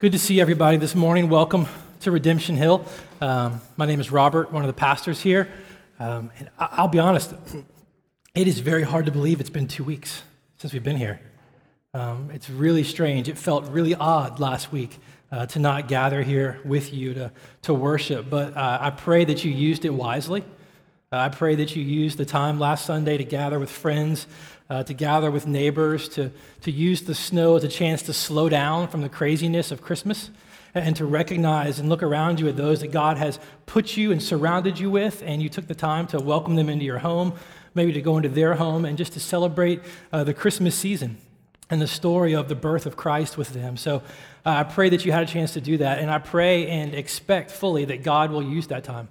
Good to see everybody this morning. Welcome to Redemption Hill. Um, my name is Robert, one of the pastors here. Um, and I- will be honest, it is very hard to believe it's been two weeks since we've been here. Um, it's really strange. It felt really odd last week uh, to not gather here with you to, to worship, but uh, I pray that you used it wisely. Uh, I pray that you used the time last Sunday to gather with friends, uh, to gather with neighbors, to, to use the snow as a chance to slow down from the craziness of Christmas and to recognize and look around you at those that God has put you and surrounded you with, and you took the time to welcome them into your home, maybe to go into their home, and just to celebrate uh, the Christmas season and the story of the birth of Christ with them. So uh, I pray that you had a chance to do that, and I pray and expect fully that God will use that time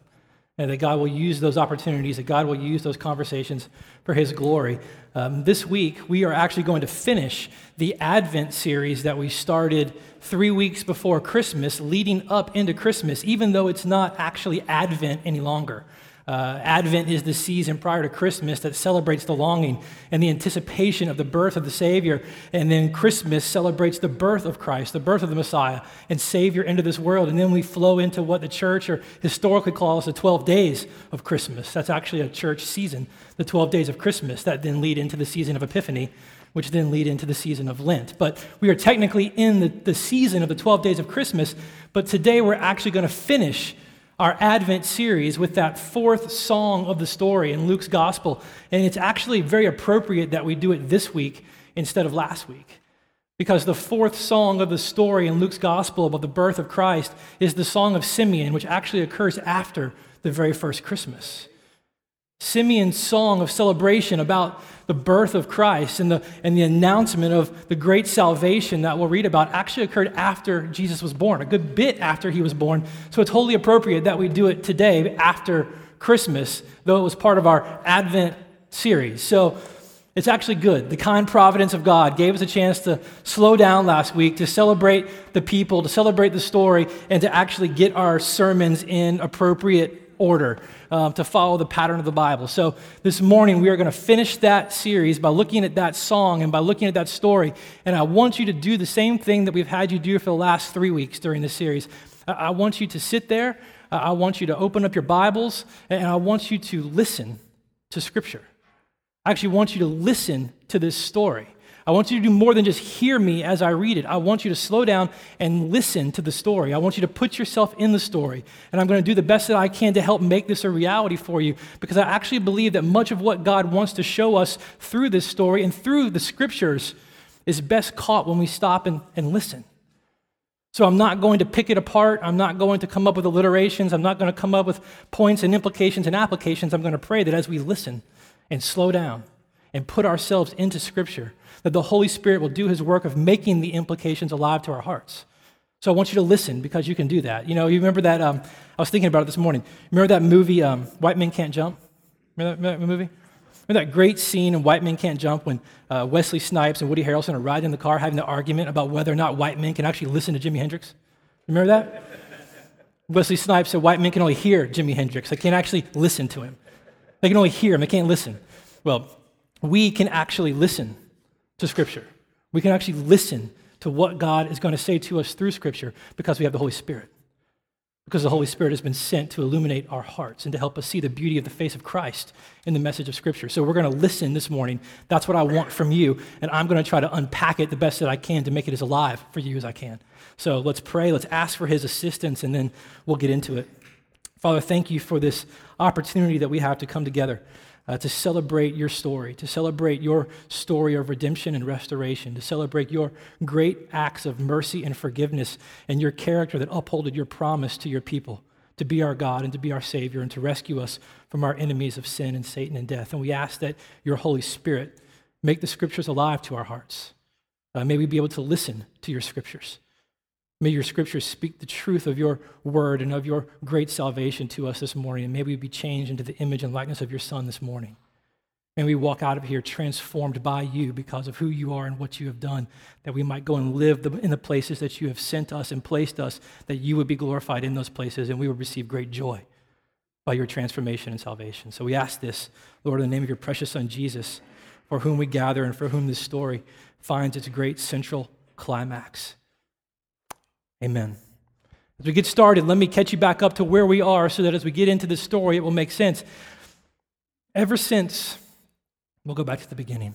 and that God will use those opportunities, that God will use those conversations for His glory. Um, this week, we are actually going to finish the Advent series that we started three weeks before Christmas, leading up into Christmas, even though it's not actually Advent any longer. Uh, Advent is the season prior to Christmas that celebrates the longing and the anticipation of the birth of the Savior. And then Christmas celebrates the birth of Christ, the birth of the Messiah and Savior into this world. And then we flow into what the church or historically calls the 12 days of Christmas. That's actually a church season, the 12 days of Christmas that then lead into the season of Epiphany which then lead into the season of Lent. But we are technically in the, the season of the 12 days of Christmas, but today we're actually going to finish our Advent series with that fourth song of the story in Luke's gospel. And it's actually very appropriate that we do it this week instead of last week. Because the fourth song of the story in Luke's gospel about the birth of Christ is the song of Simeon, which actually occurs after the very first Christmas. Simeon's song of celebration about the birth of Christ and the, and the announcement of the great salvation that we'll read about actually occurred after Jesus was born, a good bit after he was born. So it's wholly appropriate that we do it today after Christmas, though it was part of our Advent series. So it's actually good. The kind providence of God gave us a chance to slow down last week, to celebrate the people, to celebrate the story, and to actually get our sermons in appropriate order um, to follow the pattern of the Bible. So this morning we are going to finish that series by looking at that song and by looking at that story. And I want you to do the same thing that we've had you do for the last three weeks during this series. I, I want you to sit there, I want you to open up your Bibles, and I want you to listen to Scripture. I actually want you to listen to this story. I want you to do more than just hear me as I read it. I want you to slow down and listen to the story. I want you to put yourself in the story. And I'm going to do the best that I can to help make this a reality for you because I actually believe that much of what God wants to show us through this story and through the scriptures is best caught when we stop and, and listen. So I'm not going to pick it apart. I'm not going to come up with alliterations. I'm not going to come up with points and implications and applications. I'm going to pray that as we listen and slow down and put ourselves into Scripture, that the Holy Spirit will do his work of making the implications alive to our hearts. So I want you to listen because you can do that. You know, you remember that, um, I was thinking about it this morning. Remember that movie, um, White Men Can't Jump? Remember that, remember that, movie? Remember that great scene in White Men Can't Jump when uh, Wesley Snipes and Woody Harrelson are riding in the car having the argument about whether or not white men can actually listen to Jimi Hendrix? Remember that? Wesley Snipes said white men can only hear Jimi Hendrix. They can't actually listen to him. They can only hear him, they can't listen. Well, we can actually listen to Scripture. We can actually listen to what God is going to say to us through Scripture because we have the Holy Spirit. Because the Holy Spirit has been sent to illuminate our hearts and to help us see the beauty of the face of Christ in the message of Scripture. So we're going to listen this morning. That's what I want from you. And I'm going to try to unpack it the best that I can to make it as alive for you as I can. So let's pray. Let's ask for His assistance, and then we'll get into it. Father, thank you for this opportunity that we have to come together uh, to celebrate your story, to celebrate your story of redemption and restoration, to celebrate your great acts of mercy and forgiveness and your character that upholded your promise to your people to be our God and to be our Savior and to rescue us from our enemies of sin and Satan and death. And we ask that your Holy Spirit make the scriptures alive to our hearts. Uh, may we be able to listen to your scriptures. May your scriptures speak the truth of your word and of your great salvation to us this morning. And may we be changed into the image and likeness of your Son this morning. May we walk out of here transformed by you because of who you are and what you have done, that we might go and live in the places that you have sent us and placed us, that you would be glorified in those places and we would receive great joy by your transformation and salvation. So we ask this, Lord, in the name of your precious Son, Jesus, for whom we gather and for whom this story finds its great central climax. Amen. As we get started, let me catch you back up to where we are so that as we get into the story, it will make sense. Ever since, we'll go back to the beginning.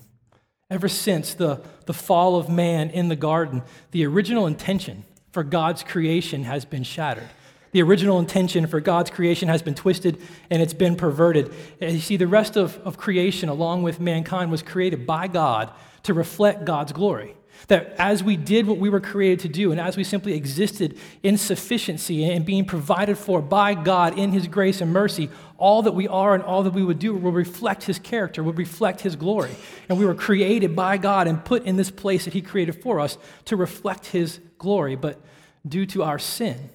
Ever since the, the fall of man in the garden, the original intention for God's creation has been shattered. The original intention for God's creation has been twisted and it's been perverted. And you see, the rest of, of creation, along with mankind, was created by God to reflect God's glory. That as we did what we were created to do, and as we simply existed in sufficiency and being provided for by God in His grace and mercy, all that we are and all that we would do will reflect His character, will reflect His glory. And we were created by God and put in this place that He created for us to reflect His glory. But due to our sin,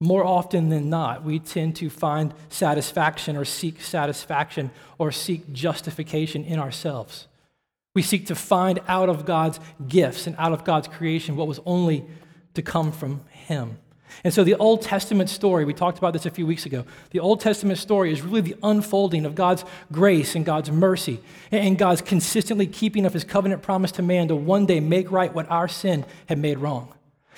more often than not, we tend to find satisfaction or seek satisfaction or seek justification in ourselves. We seek to find out of God's gifts and out of God's creation what was only to come from Him. And so the Old Testament story, we talked about this a few weeks ago. The Old Testament story is really the unfolding of God's grace and God's mercy and God's consistently keeping of his covenant promise to man to one day make right what our sin had made wrong.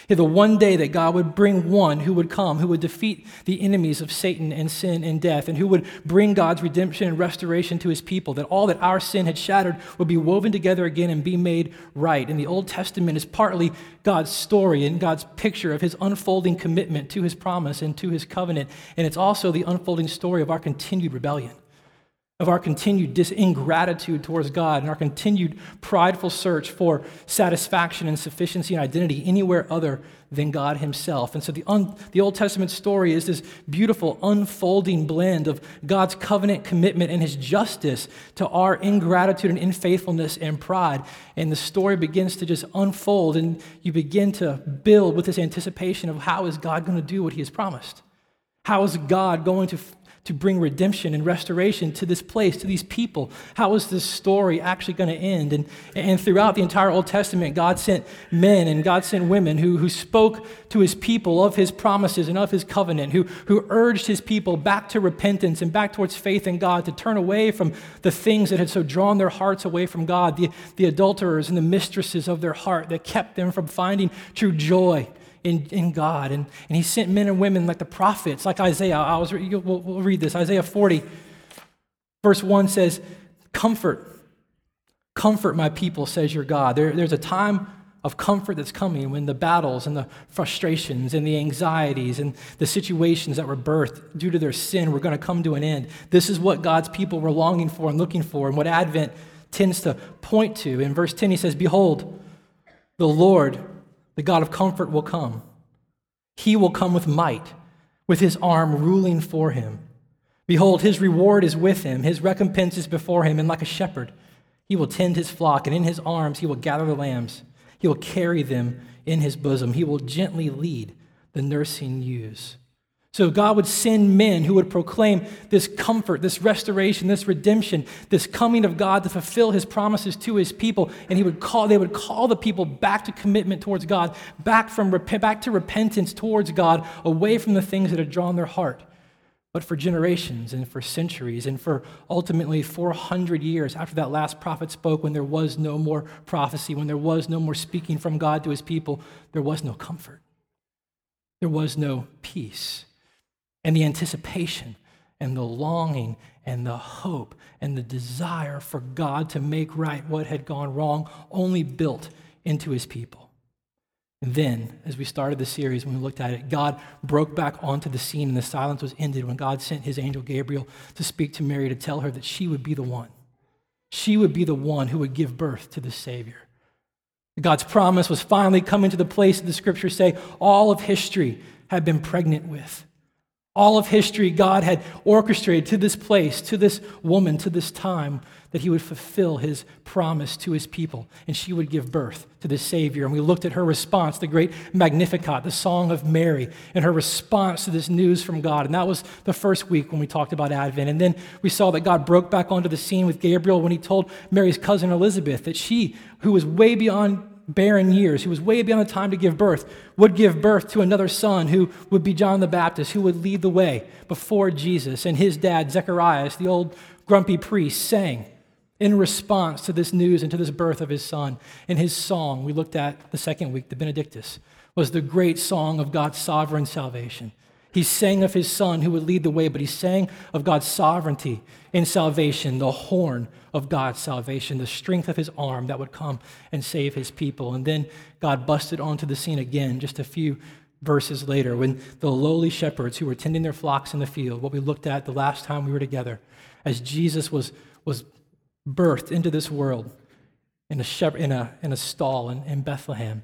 The one day that God would bring one who would come, who would defeat the enemies of Satan and sin and death, and who would bring God's redemption and restoration to his people, that all that our sin had shattered would be woven together again and be made right. And the Old Testament is partly God's story and God's picture of his unfolding commitment to his promise and to his covenant. And it's also the unfolding story of our continued rebellion of our continued ingratitude towards God and our continued prideful search for satisfaction and sufficiency and identity anywhere other than God Himself. And so the, un, the Old Testament story is this beautiful unfolding blend of God's covenant commitment and His justice to our ingratitude and unfaithfulness and pride. And the story begins to just unfold, and you begin to build with this anticipation of how is God going to do what He has promised? How is God going to to bring redemption and restoration to this place, to these people. How is this story actually going to end? And, and throughout the entire Old Testament, God sent men and God sent women who, who spoke to his people of his promises and of his covenant, who, who urged his people back to repentance and back towards faith in God, to turn away from the things that had so drawn their hearts away from God, the, the adulterers and the mistresses of their heart that kept them from finding true joy in, in God. And, and he sent men and women like the prophets, like Isaiah. I was, we'll, we'll read this. Isaiah 40, verse 1 says, Comfort, comfort my people, says your God. There, there's a time of comfort that's coming when the battles and the frustrations and the anxieties and the situations that were birthed due to their sin were going to come to an end. This is what God's people were longing for and looking for, and what Advent tends to point to. In verse 10, he says, Behold, the Lord the God of comfort will come. He will come with might, with his arm ruling for him. Behold, his reward is with him, his recompense is before him, and like a shepherd, he will tend his flock, and in his arms he will gather the lambs. He will carry them in his bosom. He will gently lead the nursing ewes. So God would send men who would proclaim this comfort, this restoration, this redemption, this coming of God to fulfill his promises to his people. And he would call, they would call the people back to commitment towards God, back, from, back to repentance towards God, away from the things that had drawn their heart. But for generations and for centuries and for ultimately 400 years after that last prophet spoke, when there was no more prophecy, when there was no more speaking from God to his people, there was no comfort. There was no peace and the anticipation and the longing and the hope and the desire for God to make right what had gone wrong only built into his people. And then, as we started the series, when we looked at it, God broke back onto the scene and the silence was ended when God sent his angel Gabriel to speak to Mary to tell her that she would be the one. She would be the one who would give birth to the Savior. God's promise was finally coming to the place that the scriptures say all of history had been pregnant with. All of history, God had orchestrated to this place, to this woman, to this time, that he would fulfill his promise to his people, and she would give birth to the Savior. And we looked at her response, the great Magnificat, the Song of Mary, and her response to this news from God. And that was the first week when we talked about Advent. And then we saw that God broke back onto the scene with Gabriel when he told Mary's cousin Elizabeth that she, who was way beyond barren years, who was way beyond the time to give birth, would give birth to another son who would be John the Baptist, who would lead the way before Jesus. And his dad, Zacharias, the old grumpy priest, sang in response to this news and to this birth of his son. In his song, we looked at the second week, the Benedictus, was the great song of God's sovereign salvation. He sang of his son who would lead the way, but he sang of God's sovereignty in salvation, the horn of God's salvation, the strength of his arm that would come and save his people. And then God busted onto the scene again just a few verses later when the lowly shepherds who were tending their flocks in the field, what we looked at the last time we were together, as Jesus was, was birthed into this world in a, shepherd, in a, in a stall in, in Bethlehem,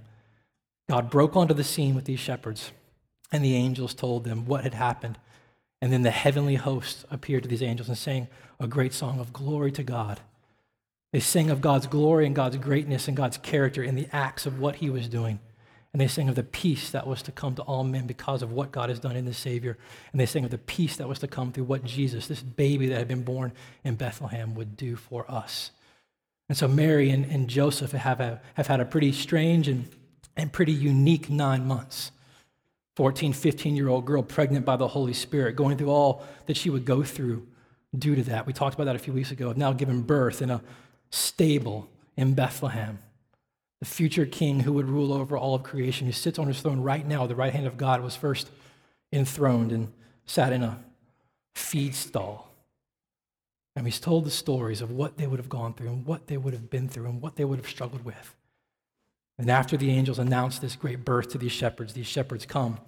God broke onto the scene with these shepherds. And the angels told them what had happened. And then the heavenly hosts appeared to these angels and sang a great song of glory to God. They sang of God's glory and God's greatness and God's character in the acts of what he was doing. And they sang of the peace that was to come to all men because of what God has done in the Savior. And they sang of the peace that was to come through what Jesus, this baby that had been born in Bethlehem, would do for us. And so Mary and, and Joseph have, a, have had a pretty strange and, and pretty unique nine months. 14, 15 year old girl pregnant by the Holy Spirit, going through all that she would go through due to that. We talked about that a few weeks ago, now given birth in a stable in Bethlehem. The future king who would rule over all of creation, who sits on his throne right now, the right hand of God, was first enthroned and sat in a feed stall. And he's told the stories of what they would have gone through and what they would have been through and what they would have struggled with. And after the angels announce this great birth to these shepherds, these shepherds come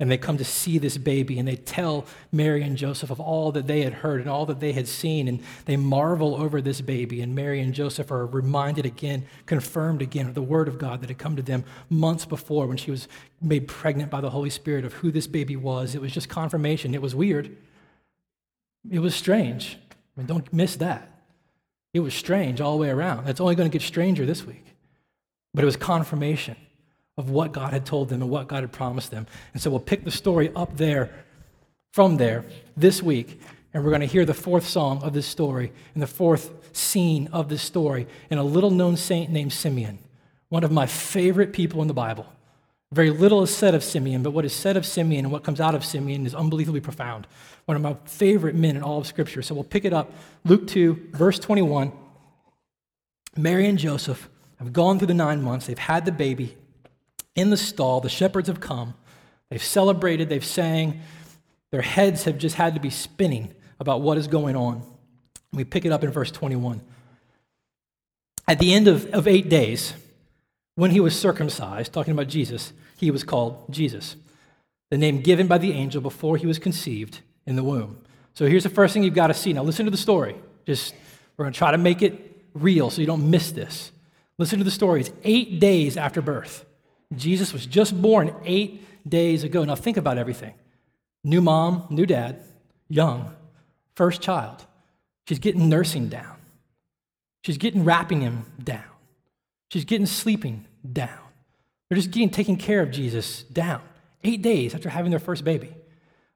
and they come to see this baby and they tell Mary and Joseph of all that they had heard and all that they had seen. And they marvel over this baby. And Mary and Joseph are reminded again, confirmed again of the word of God that had come to them months before when she was made pregnant by the Holy Spirit of who this baby was. It was just confirmation. It was weird. It was strange. I mean, don't miss that. It was strange all the way around. It's only going to get stranger this week. But it was confirmation of what God had told them and what God had promised them. And so we'll pick the story up there, from there, this week, and we're going to hear the fourth song of this story and the fourth scene of this story in a little known saint named Simeon, one of my favorite people in the Bible. Very little is said of Simeon, but what is said of Simeon and what comes out of Simeon is unbelievably profound. One of my favorite men in all of Scripture. So we'll pick it up. Luke 2, verse 21. Mary and Joseph have gone through the nine months, they've had the baby in the stall, the shepherds have come, they've celebrated, they've sang, their heads have just had to be spinning about what is going on. We pick it up in verse 21. At the end of, of eight days, when he was circumcised, talking about Jesus, he was called Jesus, the name given by the angel before he was conceived in the womb. So here's the first thing you've got to see. Now listen to the story. Just we're going to try to make it real so you don't miss this. Listen to the story. It's eight days after birth. Jesus was just born eight days ago. Now think about everything new mom, new dad, young, first child. She's getting nursing down. She's getting wrapping him down. She's getting sleeping down. They're just getting taking care of Jesus down. Eight days after having their first baby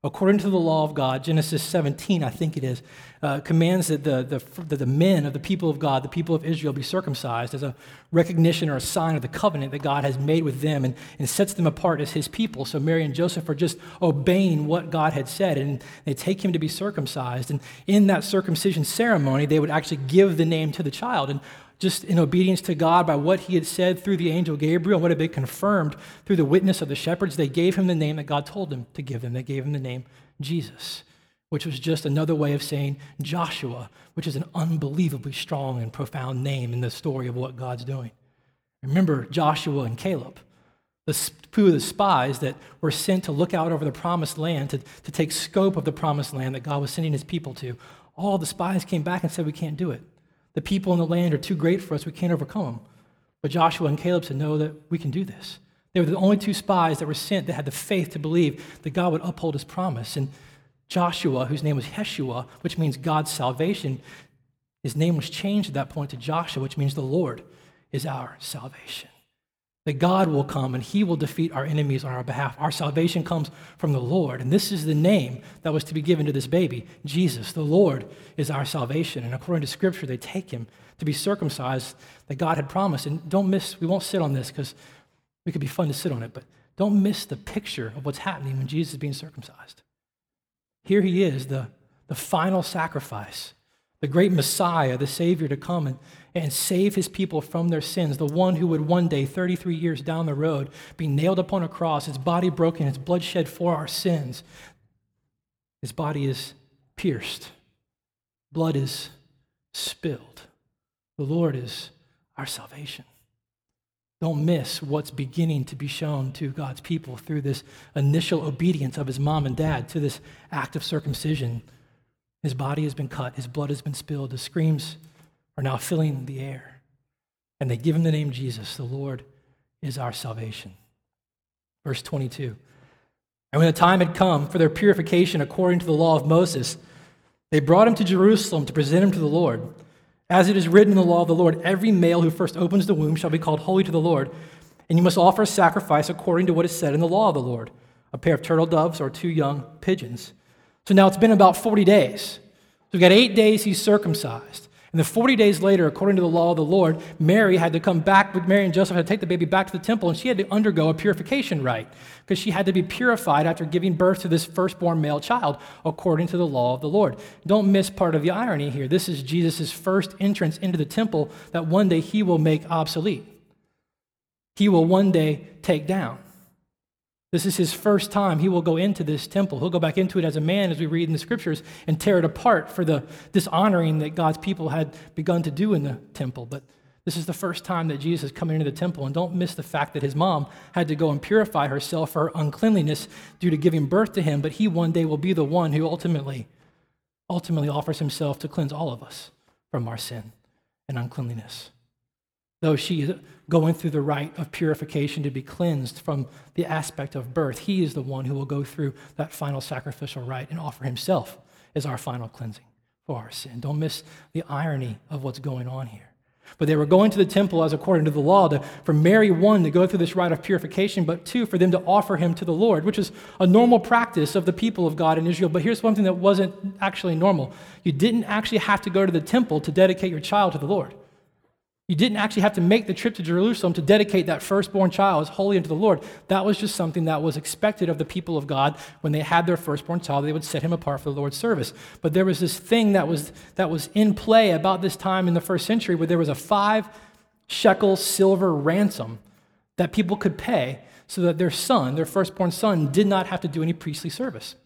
according to the law of God, Genesis 17, I think it is, uh, commands that the, the, the, the men of the people of God, the people of Israel, be circumcised as a recognition or a sign of the covenant that God has made with them and, and sets them apart as his people. So Mary and Joseph are just obeying what God had said, and they take him to be circumcised. And in that circumcision ceremony, they would actually give the name to the child. And just in obedience to God by what he had said through the angel Gabriel, what had been confirmed through the witness of the shepherds, they gave him the name that God told them to give them. They gave him the name Jesus, which was just another way of saying Joshua, which is an unbelievably strong and profound name in the story of what God's doing. Remember Joshua and Caleb, the two of the spies that were sent to look out over the promised land, to, to take scope of the promised land that God was sending his people to. All the spies came back and said, We can't do it. The people in the land are too great for us. We can't overcome them. But Joshua and Caleb said, No, that we can do this. They were the only two spies that were sent that had the faith to believe that God would uphold his promise. And Joshua, whose name was Heshua, which means God's salvation, his name was changed at that point to Joshua, which means the Lord is our salvation that God will come and he will defeat our enemies on our behalf. Our salvation comes from the Lord. And this is the name that was to be given to this baby Jesus. The Lord is our salvation. And according to Scripture, they take him to be circumcised that God had promised. And don't miss, we won't sit on this because it could be fun to sit on it, but don't miss the picture of what's happening when Jesus is being circumcised. Here he is, the, the final sacrifice, the great Messiah, the Savior to come and, and save his people from their sins, the one who would one day, 33 years down the road, be nailed upon a cross, his body broken, his blood shed for our sins. His body is pierced, blood is spilled. The Lord is our salvation. Don't miss what's beginning to be shown to God's people through this initial obedience of his mom and dad to this act of circumcision. His body has been cut, his blood has been spilled, the screams are now filling the air. And they give him the name Jesus. The Lord is our salvation. Verse 22. And when the time had come for their purification according to the law of Moses, they brought him to Jerusalem to present him to the Lord. As it is written in the law of the Lord, every male who first opens the womb shall be called holy to the Lord, and you must offer a sacrifice according to what is said in the law of the Lord a pair of turtle doves or two young pigeons. So now it's been about 40 days. So we've got eight days he's circumcised. And then 40 days later, according to the law of the Lord, Mary had to come back with Mary and Joseph had to take the baby back to the temple, and she had to undergo a purification rite because she had to be purified after giving birth to this firstborn male child, according to the law of the Lord. Don't miss part of the irony here. This is Jesus' first entrance into the temple that one day he will make obsolete. He will one day take down. This is his first time he will go into this temple. He'll go back into it as a man, as we read in the scriptures, and tear it apart for the dishonoring that God's people had begun to do in the temple. But this is the first time that Jesus is coming into the temple. And don't miss the fact that his mom had to go and purify herself for her uncleanliness due to giving birth to him. But he one day will be the one who ultimately, ultimately offers himself to cleanse all of us from our sin and uncleanliness though she going through the rite of purification to be cleansed from the aspect of birth, he is the one who will go through that final sacrificial rite and offer himself as our final cleansing for our sin. Don't miss the irony of what's going on here. But they were going to the temple as according to the law to, for Mary, one, to go through this rite of purification, but two, for them to offer him to the Lord, which is a normal practice of the people of God in Israel. But here's one thing that wasn't actually normal you didn't actually have to go to the temple to dedicate your child to the Lord. You didn't actually have to make the trip to Jerusalem to dedicate that firstborn child as holy unto the Lord. That was just something that was expected of the people of God when they had their firstborn child. They would set him apart for the Lord's service. But there was this thing that was, that was in play about this time in the first century where there was a five shekel silver ransom that people could pay so that their son, their firstborn son, did not have to do any priestly service.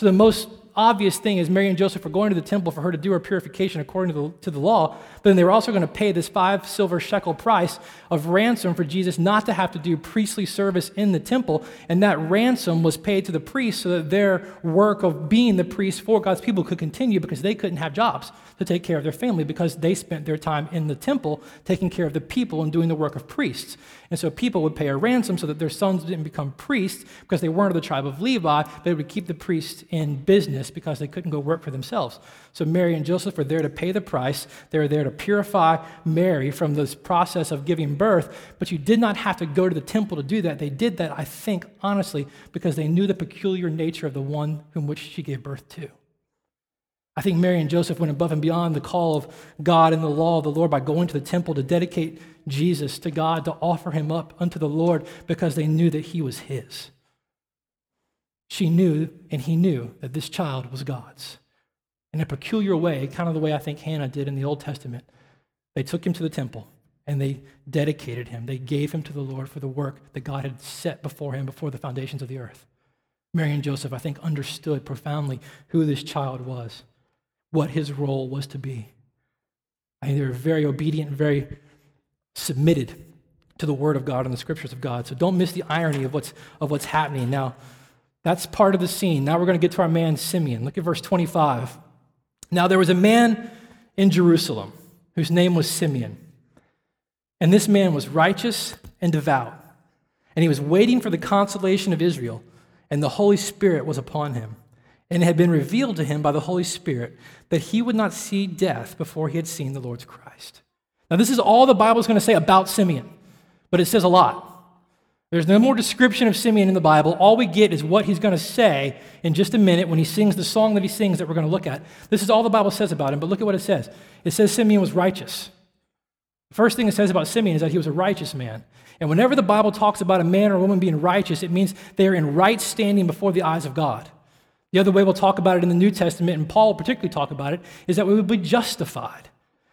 So the most obvious thing is Mary and Joseph were going to the temple for her to do her purification according to the, to the law, but then they were also going to pay this five silver shekel price of ransom for Jesus not to have to do priestly service in the temple. And that ransom was paid to the priests so that their work of being the priest for God's people could continue because they couldn't have jobs to take care of their family because they spent their time in the temple taking care of the people and doing the work of priests. And so people would pay a ransom so that their sons didn't become priests because they weren't of the tribe of Levi. They would keep the priests in business because they couldn't go work for themselves. So Mary and Joseph were there to pay the price. They were there to purify Mary from this process of giving birth. But you did not have to go to the temple to do that. They did that, I think, honestly, because they knew the peculiar nature of the one whom which she gave birth to. I think Mary and Joseph went above and beyond the call of God and the law of the Lord by going to the temple to dedicate Jesus to God, to offer him up unto the Lord because they knew that he was his. She knew, and he knew, that this child was God's. In a peculiar way, kind of the way I think Hannah did in the Old Testament, they took him to the temple and they dedicated him. They gave him to the Lord for the work that God had set before him before the foundations of the earth. Mary and Joseph, I think, understood profoundly who this child was what his role was to be. I mean, they were very obedient, very submitted to the word of God and the scriptures of God. So don't miss the irony of what's, of what's happening. Now, that's part of the scene. Now we're going to get to our man Simeon. Look at verse 25. Now there was a man in Jerusalem whose name was Simeon. And this man was righteous and devout. And he was waiting for the consolation of Israel, and the Holy Spirit was upon him. And it had been revealed to him by the Holy Spirit that he would not see death before he had seen the Lord's Christ. Now, this is all the Bible is going to say about Simeon, but it says a lot. There's no more description of Simeon in the Bible. All we get is what he's going to say in just a minute when he sings the song that he sings that we're going to look at. This is all the Bible says about him, but look at what it says. It says Simeon was righteous. The first thing it says about Simeon is that he was a righteous man. And whenever the Bible talks about a man or a woman being righteous, it means they are in right standing before the eyes of God. The other way we'll talk about it in the New Testament, and Paul will particularly talk about it, is that we would be justified.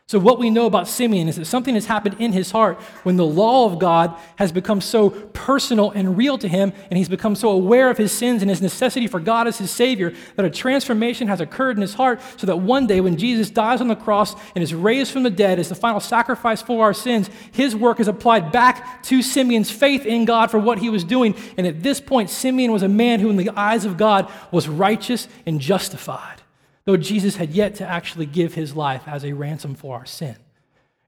So, what we know about Simeon is that something has happened in his heart when the law of God has become so personal and real to him, and he's become so aware of his sins and his necessity for God as his Savior, that a transformation has occurred in his heart, so that one day when Jesus dies on the cross and is raised from the dead as the final sacrifice for our sins, his work is applied back to Simeon's faith in God for what he was doing. And at this point, Simeon was a man who, in the eyes of God, was righteous and justified though Jesus had yet to actually give his life as a ransom for our sin.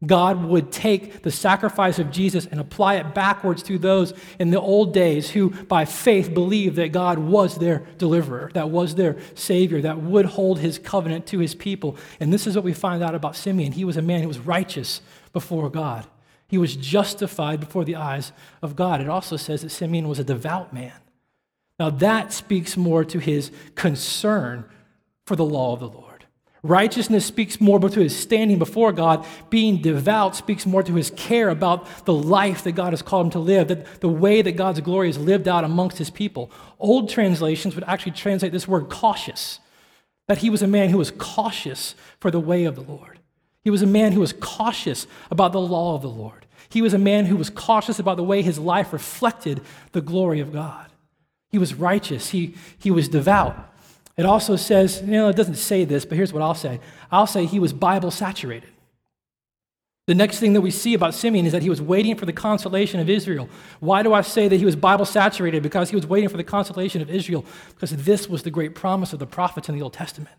God would take the sacrifice of Jesus and apply it backwards to those in the old days who, by faith, believed that God was their deliverer, that was their Savior, that would hold his covenant to his people. And this is what we find out about Simeon. He was a man who was righteous before God, he was justified before the eyes of God. It also says that Simeon was a devout man. Now, that speaks more to his concern for the law of the Lord. Righteousness speaks more to his standing before God. Being devout speaks more to his care about the life that God has called him to live, that the way that God's glory is lived out amongst his people. Old translations would actually translate this word cautious, that he was a man who was cautious for the way of the Lord. He was a man who was cautious about the law of the Lord. He was a man who was cautious about the way his life reflected the glory of God. He was righteous. He, he was devout. It also says, you know, it doesn't say this, but here's what I'll say I'll say he was Bible saturated. The next thing that we see about Simeon is that he was waiting for the consolation of Israel. Why do I say that he was Bible saturated? Because he was waiting for the consolation of Israel, because this was the great promise of the prophets in the Old Testament.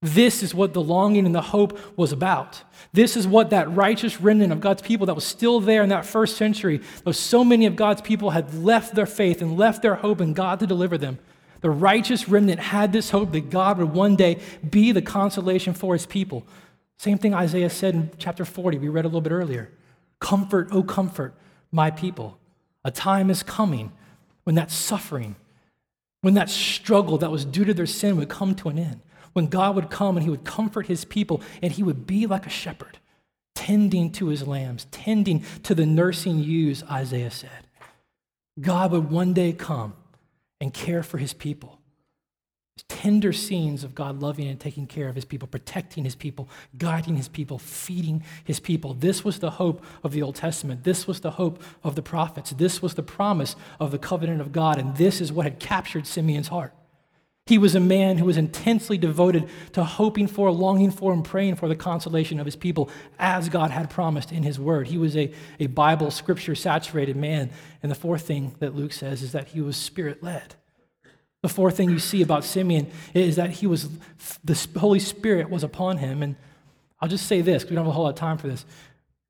This is what the longing and the hope was about. This is what that righteous remnant of God's people that was still there in that first century, though so many of God's people had left their faith and left their hope in God to deliver them, the righteous remnant had this hope that God would one day be the consolation for his people. Same thing Isaiah said in chapter 40, we read a little bit earlier. Comfort, oh, comfort my people. A time is coming when that suffering, when that struggle that was due to their sin would come to an end. When God would come and he would comfort his people and he would be like a shepherd, tending to his lambs, tending to the nursing ewes, Isaiah said. God would one day come and care for his people. These Tender scenes of God loving and taking care of his people, protecting his people, guiding his people, feeding his people. This was the hope of the Old Testament. This was the hope of the prophets. This was the promise of the covenant of God. And this is what had captured Simeon's heart. He was a man who was intensely devoted to hoping for, longing for, and praying for the consolation of his people as God had promised in his word. He was a, a Bible, scripture saturated man. And the fourth thing that Luke says is that he was spirit led. The fourth thing you see about Simeon is that he was, the Holy Spirit was upon him. And I'll just say this, because we don't have a whole lot of time for this.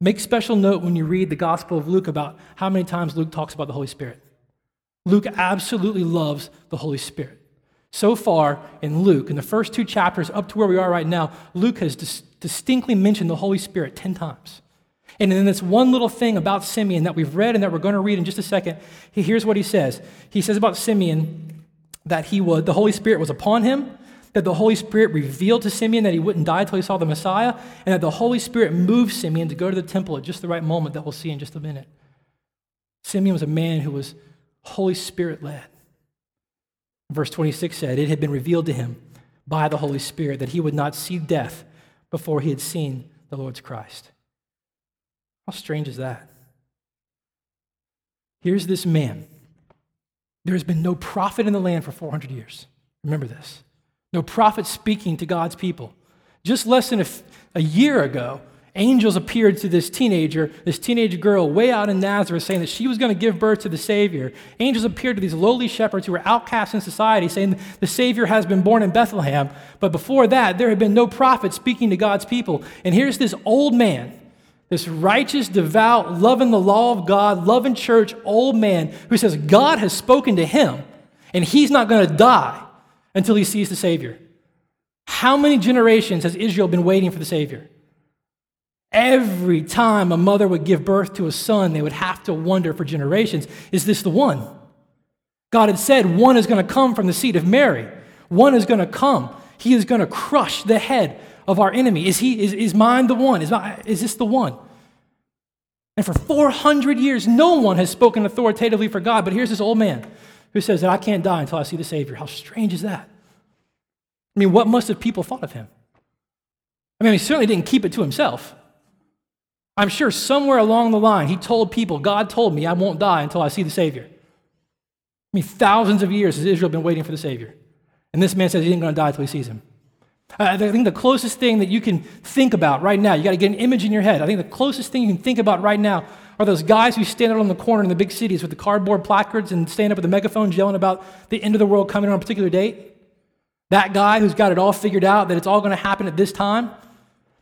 Make special note when you read the Gospel of Luke about how many times Luke talks about the Holy Spirit. Luke absolutely loves the Holy Spirit. So far in Luke, in the first two chapters up to where we are right now, Luke has dis- distinctly mentioned the Holy Spirit 10 times. And in this one little thing about Simeon that we've read and that we're going to read in just a second, he, here's what he says. He says about Simeon that he would, the Holy Spirit was upon him, that the Holy Spirit revealed to Simeon that he wouldn't die until he saw the Messiah, and that the Holy Spirit moved Simeon to go to the temple at just the right moment that we'll see in just a minute. Simeon was a man who was Holy Spirit led. Verse 26 said, It had been revealed to him by the Holy Spirit that he would not see death before he had seen the Lord's Christ. How strange is that? Here's this man. There has been no prophet in the land for 400 years. Remember this. No prophet speaking to God's people. Just less than a, a year ago, angels appeared to this teenager, this teenage girl way out in Nazareth, saying that she was going to give birth to the Savior. Angels appeared to these lowly shepherds who were outcasts in society, saying the Savior has been born in Bethlehem. But before that, there had been no prophet speaking to God's people. And here's this old man, this righteous, devout, loving the law of God, loving church, old man who says God has spoken to him and he's not going to die until he sees the Savior. How many generations has Israel been waiting for the Savior? Every time a mother would give birth to a son, they would have to wonder for generations is this the one? God had said one is going to come from the seed of Mary. One is going to come. He is going to crush the head of our enemy. Is, he, is, is mine the one? Is, my, is this the one? And for 400 years, no one has spoken authoritatively for God. But here's this old man who says that I can't die until I see the Savior. How strange is that? I mean, what must have people thought of him? I mean, he certainly didn't keep it to himself. I'm sure somewhere along the line, he told people, God told me I won't die until I see the Savior. I mean, thousands of years has Israel been waiting for the Savior. And this man says he ain't going to die until he sees him. I think the closest thing that you can think about right now, you got to get an image in your head. I think the closest thing you can think about right now are those guys who stand out on the corner in the big cities with the cardboard placards and stand up with the megaphones yelling about the end of the world coming on a particular date. That guy who's got it all figured out, that it's all going to happen at this time.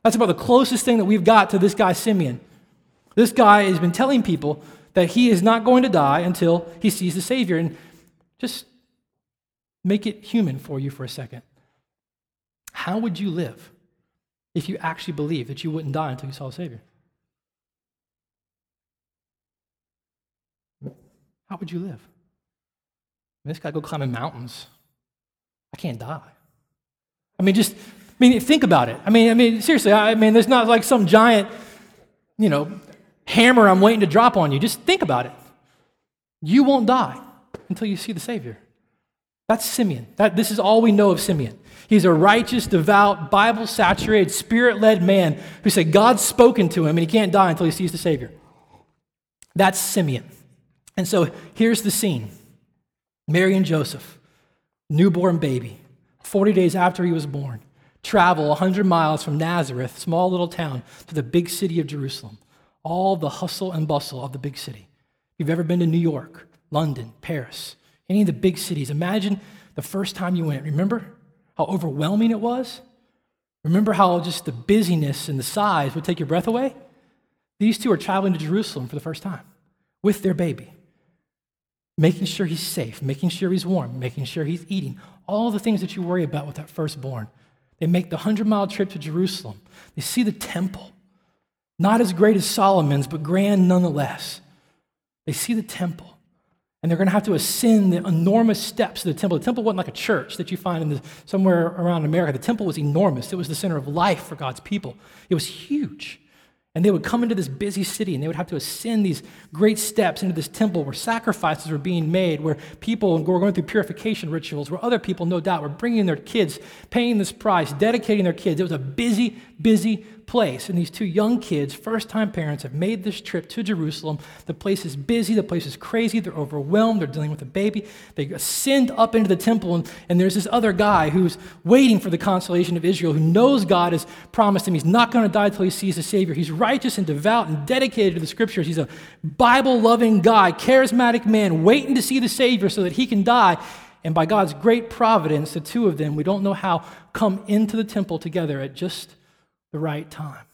That's about the closest thing that we've got to this guy, Simeon. This guy has been telling people that he is not going to die until he sees the Savior. And just make it human for you for a second. How would you live if you actually believed that you wouldn't die until you saw the Savior? How would you live? This guy go climbing mountains. I can't die. I mean, just, I mean, think about it. I mean, I mean, seriously, I mean, there's not like some giant, you know, hammer I'm waiting to drop on you. Just think about it. You won't die until you see the Savior. That's Simeon. That, this is all we know of Simeon. He's a righteous, devout, Bible saturated, spirit led man who said God's spoken to him and he can't die until he sees the Savior. That's Simeon. And so here's the scene Mary and Joseph, newborn baby, 40 days after he was born, travel 100 miles from Nazareth, small little town, to the big city of Jerusalem. All the hustle and bustle of the big city. If you've ever been to New York, London, Paris, any of the big cities, imagine the first time you went. Remember how overwhelming it was? Remember how just the busyness and the size would take your breath away? These two are traveling to Jerusalem for the first time with their baby making sure he's safe, making sure he's warm, making sure he's eating, all the things that you worry about with that firstborn. They make the 100 mile trip to Jerusalem. They see the temple, not as great as Solomon's, but grand nonetheless. They see the temple. And they're going to have to ascend the enormous steps of the temple. The temple wasn't like a church that you find in the, somewhere around America. The temple was enormous. It was the center of life for God's people. It was huge. And they would come into this busy city and they would have to ascend these great steps into this temple where sacrifices were being made, where people were going through purification rituals, where other people, no doubt, were bringing their kids, paying this price, dedicating their kids. It was a busy, busy place. And these two young kids, first time parents, have made this trip to Jerusalem. The place is busy, the place is crazy, they're overwhelmed, they're dealing with a baby. They ascend up into the temple, and, and there's this other guy who's waiting for the consolation of Israel, who knows God has promised him he's not going to die until he sees the Savior. He's righteous and devout and dedicated to the scriptures. He's a Bible loving guy, charismatic man, waiting to see the Savior so that he can die. And by God's great providence, the two of them, we don't know how, come into the temple together at just the right time.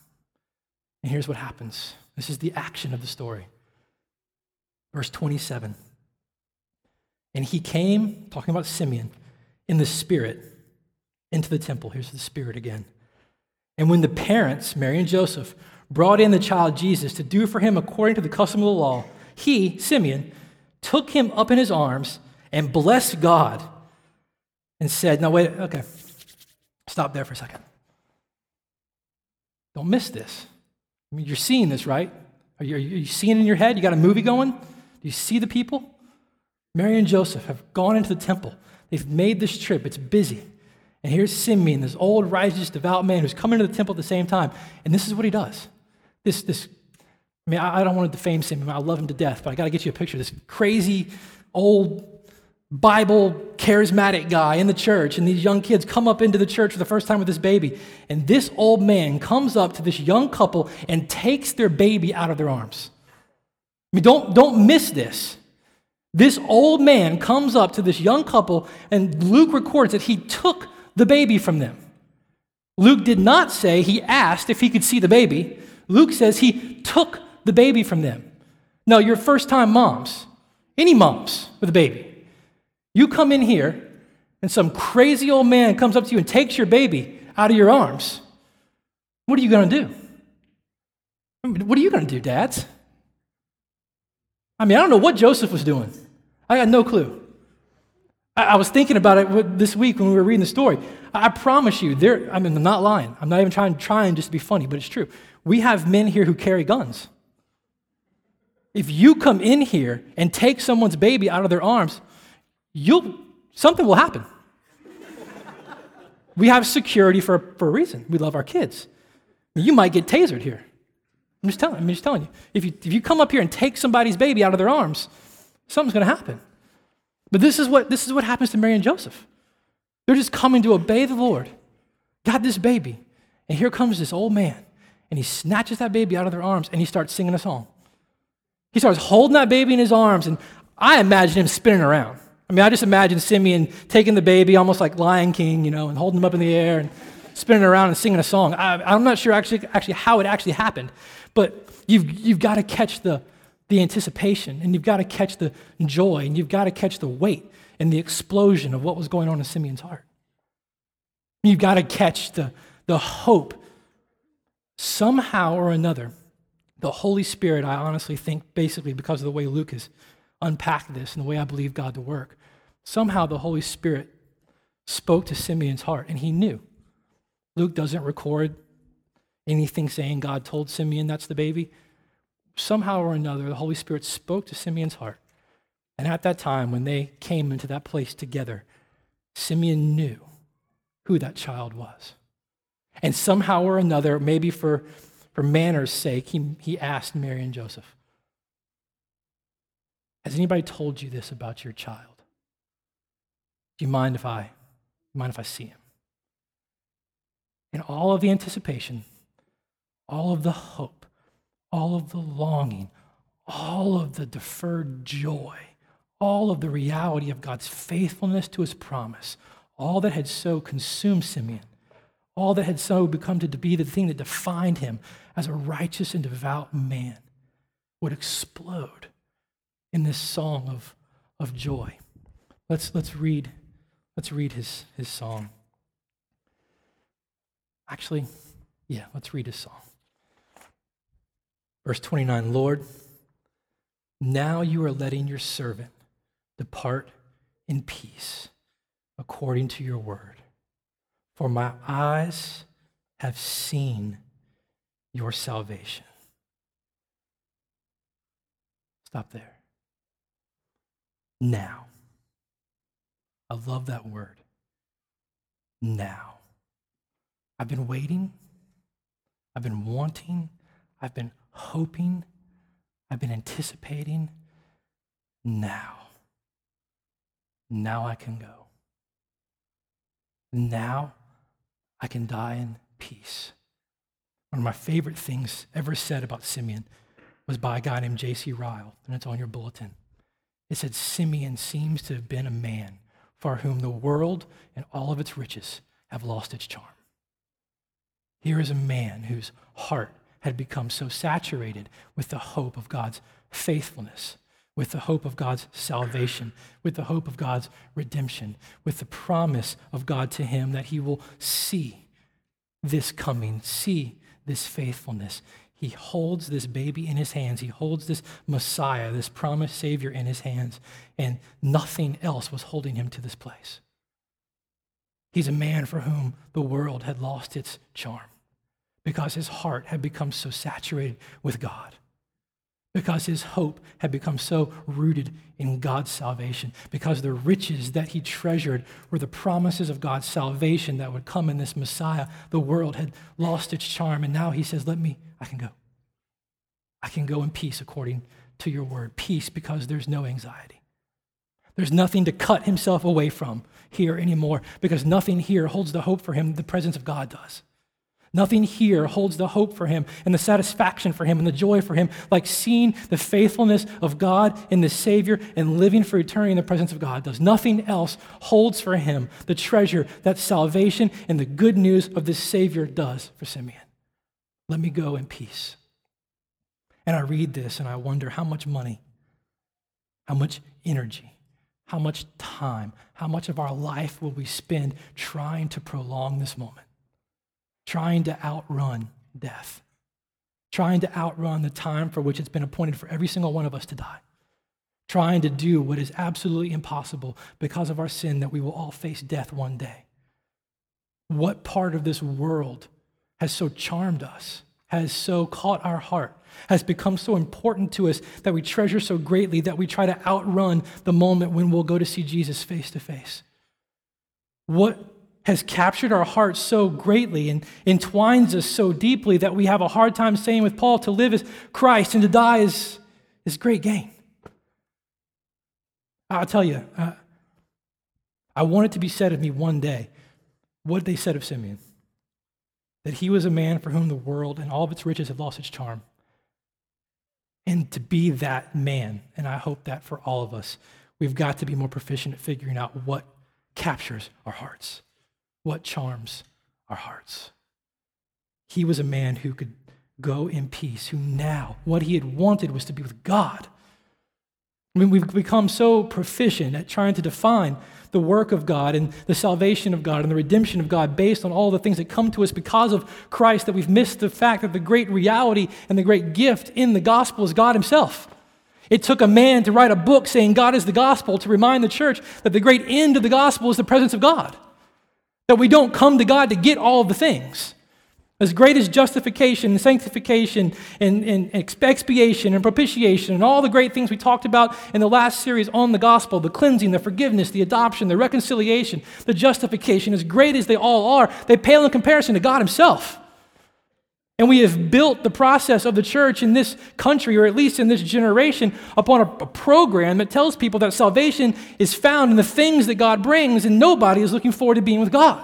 And here's what happens this is the action of the story. Verse 27. And he came, talking about Simeon, in the Spirit into the temple. Here's the Spirit again. And when the parents, Mary and Joseph, brought in the child Jesus to do for him according to the custom of the law, he, Simeon, took him up in his arms and blessed God and said, Now, wait, okay, stop there for a second. Don't miss this. I mean, you're seeing this, right? Are you, are you seeing it in your head? You got a movie going? Do you see the people? Mary and Joseph have gone into the temple. They've made this trip. It's busy. And here's Simeon, this old, righteous, devout man who's coming to the temple at the same time. And this is what he does. This, this I mean, I don't want to defame Simeon. I love him to death, but I got to get you a picture. This crazy, old, Bible charismatic guy in the church, and these young kids come up into the church for the first time with this baby. And this old man comes up to this young couple and takes their baby out of their arms. I mean, don't, don't miss this. This old man comes up to this young couple, and Luke records that he took the baby from them. Luke did not say he asked if he could see the baby. Luke says he took the baby from them. No, you're first time moms, any moms with a baby. You come in here, and some crazy old man comes up to you and takes your baby out of your arms. What are you going to do? What are you going to do, dads? I mean, I don't know what Joseph was doing. I got no clue. I, I was thinking about it this week when we were reading the story. I, I promise you, there, I mean, I'm not lying. I'm not even trying, trying just to be funny, but it's true. We have men here who carry guns. If you come in here and take someone's baby out of their arms, you'll, something will happen. We have security for, for a reason. We love our kids. You might get tasered here. I'm just telling, I'm just telling you. If, you. if you come up here and take somebody's baby out of their arms, something's going to happen. But this is, what, this is what happens to Mary and Joseph. They're just coming to obey the Lord. Got this baby. And here comes this old man. And he snatches that baby out of their arms and he starts singing a song. He starts holding that baby in his arms. And I imagine him spinning around. I mean, I just imagine Simeon taking the baby almost like Lion King, you know, and holding him up in the air and spinning around and singing a song. I, am not sure actually, actually how it actually happened, but you've, you've got to catch the, the anticipation and you've got to catch the joy and you've got to catch the weight and the explosion of what was going on in Simeon's heart. You've got to catch the, the hope. Somehow or another, the Holy Spirit, I honestly think, basically because of the way Luke has unpacked this and the way I believe God to work, somehow the Holy Spirit spoke to Simeon's heart and he knew. Luke doesn't record anything saying God told Simeon that's the baby. Somehow or another, the Holy Spirit spoke to Simeon's heart. And at that time, when they came into that place together, Simeon knew who that child was. And somehow or another, maybe for, for manners' sake, he, he asked Mary and Joseph, Has anybody told you this about your child? Do you mind if I mind if I see him? And all of the anticipation, all of the hope, all of the longing, all of the deferred joy, all of the reality of God's faithfulness to his promise, all that had so consumed Simeon, all that had so become to be the thing that defined him as a righteous and devout man, would explode in this song of, of joy. Let's, let's, read, let's read his, his song. Actually, yeah, let's read his song. Verse 29 Lord, now you are letting your servant depart in peace according to your word. For my eyes have seen your salvation. Stop there. Now. I love that word. Now. I've been waiting. I've been wanting. I've been hoping. I've been anticipating. Now. Now I can go. Now I can die in peace. One of my favorite things ever said about Simeon was by a guy named J.C. Ryle, and it's on your bulletin. It said, Simeon seems to have been a man for whom the world and all of its riches have lost its charm. Here is a man whose heart had become so saturated with the hope of God's faithfulness with the hope of God's salvation, with the hope of God's redemption, with the promise of God to him that he will see this coming, see this faithfulness. He holds this baby in his hands. He holds this Messiah, this promised Savior in his hands, and nothing else was holding him to this place. He's a man for whom the world had lost its charm because his heart had become so saturated with God because his hope had become so rooted in God's salvation, because the riches that he treasured were the promises of God's salvation that would come in this Messiah. The world had lost its charm, and now he says, Let me, I can go. I can go in peace according to your word. Peace because there's no anxiety. There's nothing to cut himself away from here anymore because nothing here holds the hope for him the presence of God does. Nothing here holds the hope for him and the satisfaction for him and the joy for him like seeing the faithfulness of God in the Savior and living for eternity in the presence of God does. Nothing else holds for him the treasure that salvation and the good news of this Savior does for Simeon. Let me go in peace. And I read this and I wonder how much money, how much energy, how much time, how much of our life will we spend trying to prolong this moment? Trying to outrun death, trying to outrun the time for which it's been appointed for every single one of us to die, trying to do what is absolutely impossible because of our sin that we will all face death one day. What part of this world has so charmed us, has so caught our heart, has become so important to us that we treasure so greatly that we try to outrun the moment when we'll go to see Jesus face to face? What has captured our hearts so greatly and entwines us so deeply that we have a hard time saying with Paul to live as Christ and to die is, is great gain. I'll tell you, uh, I want it to be said of me one day what they said of Simeon that he was a man for whom the world and all of its riches have lost its charm. And to be that man, and I hope that for all of us, we've got to be more proficient at figuring out what captures our hearts, what charms our hearts. He was a man who could go in peace, who now, what he had wanted was to be with God. I mean, we've become so proficient at trying to define the work of God and the salvation of God and the redemption of God based on all the things that come to us because of Christ that we've missed the fact that the great reality and the great gift in the gospel is God Himself. It took a man to write a book saying God is the gospel to remind the church that the great end of the gospel is the presence of God. That we don't come to God to get all the things. As great as justification and sanctification and, and, expiation and propitiation and all the great things we talked about in the last series on the gospel the cleansing, the forgiveness, the adoption, the reconciliation, the justification as great as they all are, they pale in comparison to God Himself. And we have built the process of the church in this country, or at least in this generation, upon a, a, program that tells people that salvation is found in the things that God brings, and nobody is looking forward to being with God.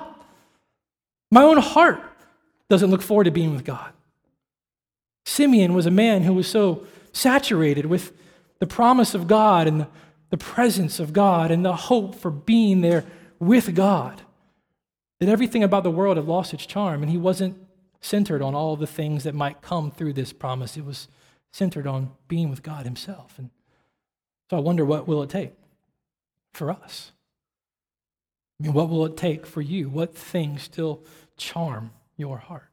My own heart doesn't look forward to being with God. Simeon was a man who was so saturated with the promise of God and the, the presence of God and the hope for being there with God that everything about the world had lost its charm, and he wasn't centered on all the things that might come through this promise. It was centered on being with God himself. And so I wonder what will it take for us? I mean, what will it take for you? What things still charm your heart?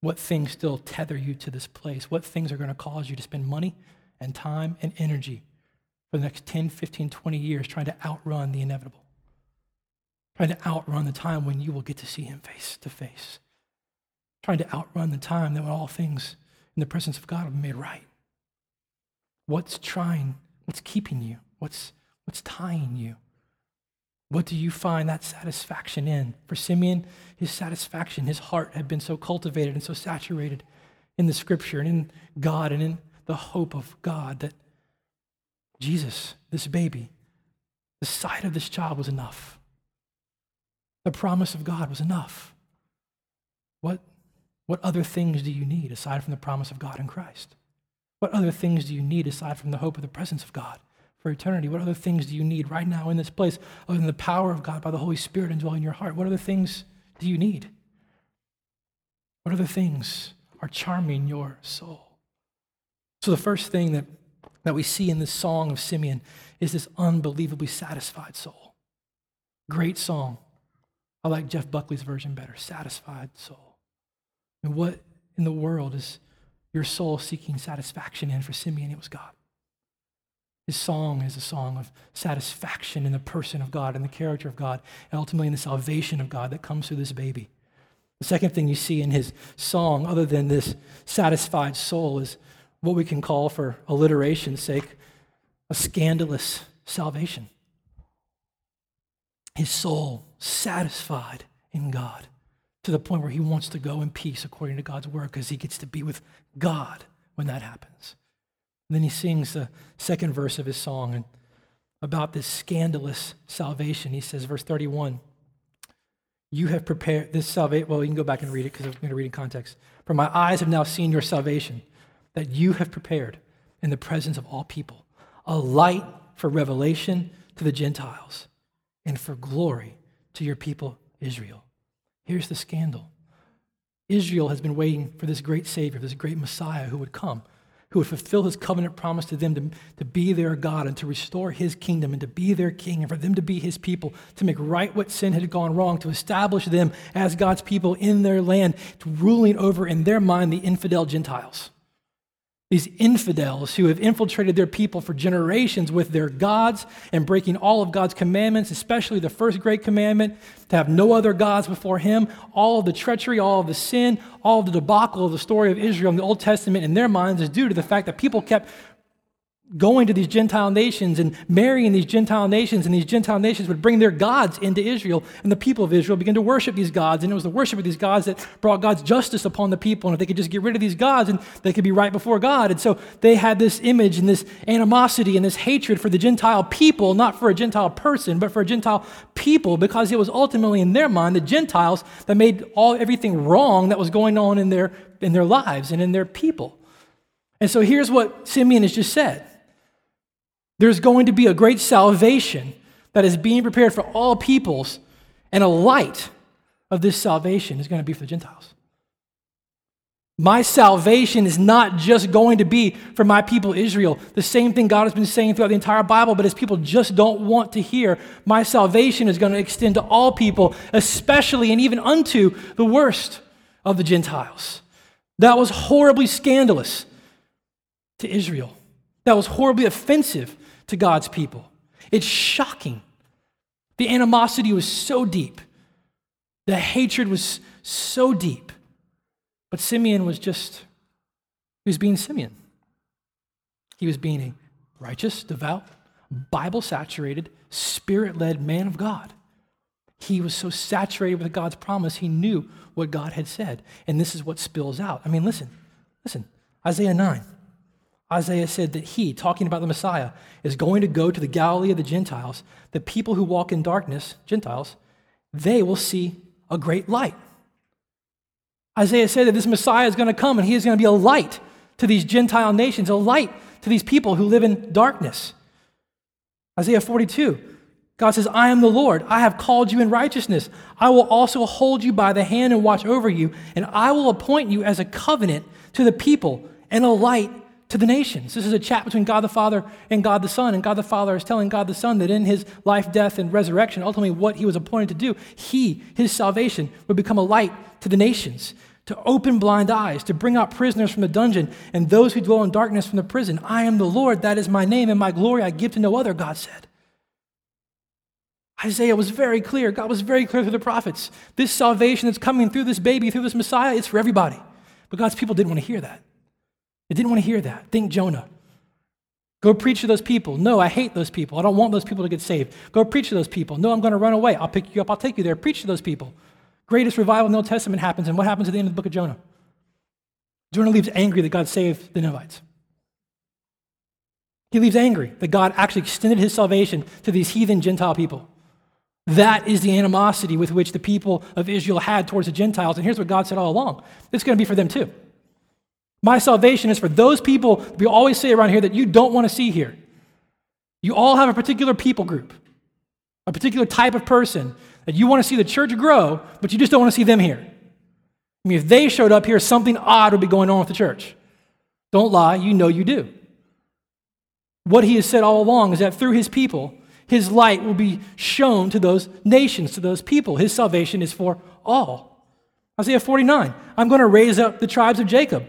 What things still tether you to this place? What things are going to cause you to spend money and time and energy for the next 10, 15, 20 years trying to outrun the inevitable? Trying to outrun the time when you will get to see him face to face. Trying to outrun the time that when all things in the presence of God will be made right. What's trying, what's keeping you? What's, what's tying you? What do you find that satisfaction in? For Simeon, his satisfaction, his heart had been so cultivated and so saturated in the scripture and in God and in the hope of God that Jesus, this baby, the sight of this child was enough. The promise of God was enough. What, what other things do you need aside from the promise of God in Christ? What other things do you need aside from the hope of the presence of God? for eternity? What other things do you need right now in this place other than the power of God by the Holy Spirit indwelling your heart? What other things do you need? What other things are charming your soul? So, the first thing that, that we see in this song of Simeon is this unbelievably satisfied soul. Great song. I like Jeff Buckley's version better satisfied soul. And what in the world is your soul seeking satisfaction in? For Simeon, it was God. His song is a song of satisfaction in the person of God and the character of God, and ultimately in the salvation of God that comes through this baby. The second thing you see in his song, other than this satisfied soul, is what we can call, for alliteration's sake, a scandalous salvation. His soul satisfied in God to the point where he wants to go in peace according to God's word because he gets to be with God when that happens. And then he sings the second verse of his song and about this scandalous salvation. He says, verse 31, You have prepared this salvation. Well, you can go back and read it because I'm going to read in context. For my eyes have now seen your salvation, that you have prepared in the presence of all people, a light for revelation to the Gentiles and for glory to your people, Israel. Here's the scandal. Israel has been waiting for this great Savior, this great Messiah who would come who would fulfill his covenant promise to them to, to be their God and to restore his kingdom and to be their king and for them to be his people, to make right what sin had gone wrong, to establish them as God's people in their land, to ruling over in their mind the infidel Gentiles these infidels who have infiltrated their people for generations with their gods and breaking all of God's commandments, especially the first great commandment to have no other gods before Him, all of the treachery, all of the sin, all of the debacle of the story of Israel in the Old Testament in their minds is due to the fact that people kept going to these Gentile nations and marrying these Gentile nations, and these Gentile nations would bring their gods into Israel, and the people of Israel began to worship these gods. And it was the worship of these gods that brought God's justice upon the people. And if they could just get rid of these gods, and they could be right before God. And so they had this image and this animosity and this hatred for the Gentile people, not for a Gentile person, but for a Gentile people, because it was ultimately in their mind the Gentiles that made all everything wrong that was going on in their in their lives and in their people. And so here's what Simeon has just said. There's going to be a great salvation that is being prepared for all peoples, and a light of this salvation is going to be for the Gentiles. My salvation is not just going to be for my people Israel. The same thing God has been saying throughout the entire Bible, but as people just don't want to hear, my salvation is going to extend to all people, especially and even unto the worst of the Gentiles. That was horribly scandalous to Israel. That was horribly offensive to God's people. It's shocking. The animosity was so deep, the hatred was so deep. But Simeon was just, he was being Simeon. He was being a righteous, devout, Bible saturated, spirit led man of God. He was so saturated with God's promise, he knew what God had said. And this is what spills out. I mean, listen, listen. Isaiah 9. Isaiah said that he, talking about the Messiah, is going to go to the Galilee of the Gentiles. The people who walk in darkness, Gentiles, they will see a great light. Isaiah said that this Messiah is going to come and he is going to be a light to these Gentile nations, a light to these people who live in darkness. Isaiah 42, God says, I am the Lord. I have called you in righteousness. I will also hold you by the hand and watch over you, and I will appoint you as a covenant to the people and a light to the nations. This is a chat between God the Father and God the Son, and God the Father is telling God the Son that in his life, death, and resurrection, ultimately what he was appointed to do, he, his salvation, would become a light to the nations, to open blind eyes, to bring out prisoners from the dungeon, and those who dwell in darkness from the prison. I am the Lord, that is my name, and my glory I give to no other, God said. Isaiah was very clear. God was very clear through the prophets. This salvation that's coming through this baby, through this Messiah, it's for everybody. But God's people didn't want to hear that. They didn't want to hear that. Think Jonah. Go preach to those people. No, I hate those people. I don't want those people to get saved. Go preach to those people. No, I'm going to run away. I'll pick you up. I'll take you there. Preach to those people. Greatest revival in the Old Testament happens, and what happens at the end of the book of Jonah? Jonah leaves angry that God saved the Ninevites. He leaves angry that God actually extended his salvation to these heathen Gentile people. That is the animosity with which the people of Israel had towards the Gentiles. And here's what God said all along it's going to be for them too. My salvation is for those people we always say around here that you don't want to see here. You all have a particular people group, a particular type of person that you want to see the church grow, but you just don't want to see them here. I mean, if they showed up here, something odd would be going on with the church. Don't lie, you know you do. What he has said all along is that through his people, his light will be shown to those nations, to those people. His salvation is for all. Isaiah 49 I'm going to raise up the tribes of Jacob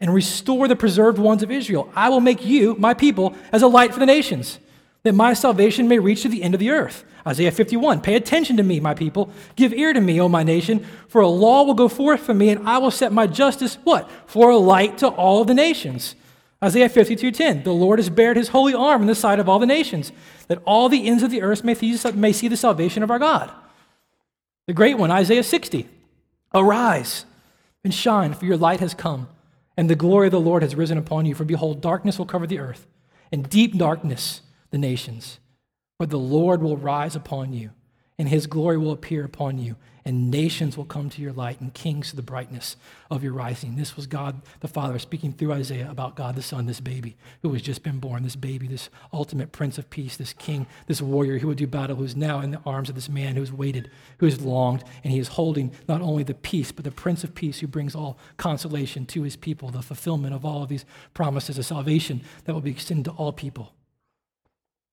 and restore the preserved ones of Israel. I will make you, my people, as a light for the nations, that my salvation may reach to the end of the earth. Isaiah 51 Pay attention to me, my people. Give ear to me, O my nation, for a law will go forth from me, and I will set my justice, what? For a light to all the nations. Isaiah 52:10 The Lord has bared his holy arm in the sight of all the nations, that all the ends of the earth may see the salvation of our God. The great one, Isaiah 60 Arise and shine, for your light has come and the glory of the Lord has risen upon you. For behold, darkness will cover the earth, and deep darkness the nations. But the Lord will rise upon you, and his glory will appear upon you, and nations will come to your light, and kings to the brightness of your rising. This was God the Father speaking through Isaiah about God the Son, this baby who has just been born, this baby, this ultimate Prince of Peace, this king, this warrior who would do battle, who's now in the arms of this man who has waited, who has longed, and he is holding not only the peace, but the Prince of Peace who brings all consolation to his people, the fulfillment of all of these promises of salvation that will be extended to all people.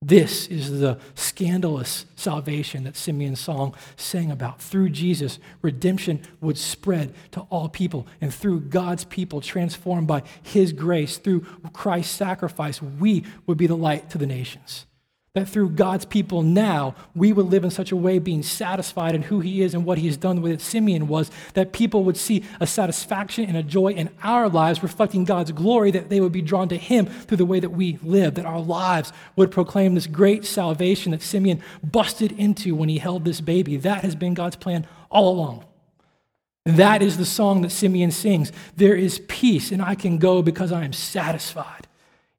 This is the scandalous salvation that Simeon's song sang about. Through Jesus, redemption would spread to all people. And through God's people, transformed by his grace, through Christ's sacrifice, we would be the light to the nations. That through God's people now, we would live in such a way, being satisfied in who He is and what He has done with it. Simeon was that people would see a satisfaction and a joy in our lives, reflecting God's glory, that they would be drawn to Him through the way that we live, that our lives would proclaim this great salvation that Simeon busted into when he held this baby. That has been God's plan all along. That is the song that Simeon sings. There is peace, and I can go because I am satisfied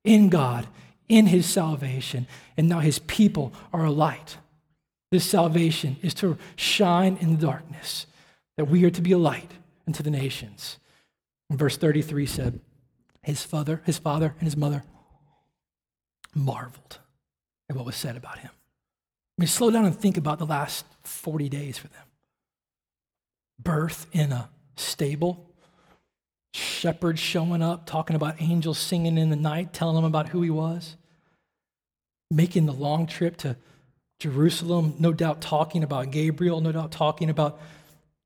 in God in his salvation, and now his people are a light. This salvation is to shine in the darkness, that we are to be a light unto the nations. And verse 33 said, his father, his father and his mother marveled at what was said about him. I mean, slow down and think about the last 40 days for them. Birth in a stable, shepherds showing up, talking about angels singing in the night, telling them about who he was, making the long trip to Jerusalem, no doubt talking about Gabriel, no doubt talking about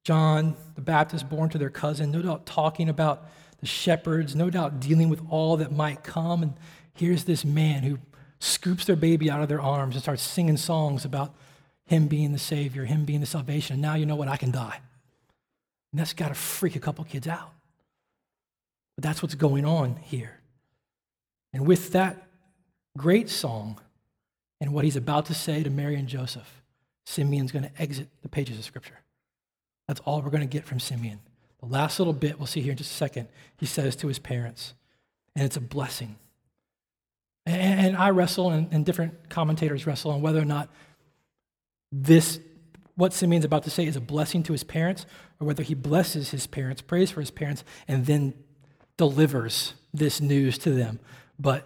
John the Baptist born to their cousin, no doubt talking about the shepherds, no doubt dealing with all that might come. And here's this man who scoops their baby out of their arms and starts singing songs about him being the Savior, him being the salvation. And now you know what? I can die. And that's got to freak a couple kids out. But that's what's going on here. And with that great song and what he's about to say to Mary and Joseph, Simeon's going to exit the pages of Scripture. That's all we're going to get from Simeon. The last little bit we'll see here in just a second, he says to his parents, and it's a blessing. And, and I wrestle, and, and different commentators wrestle on whether or not this, what Simeon's about to say, is a blessing to his parents, or whether he blesses his parents, prays for his parents, and then delivers this news to them. But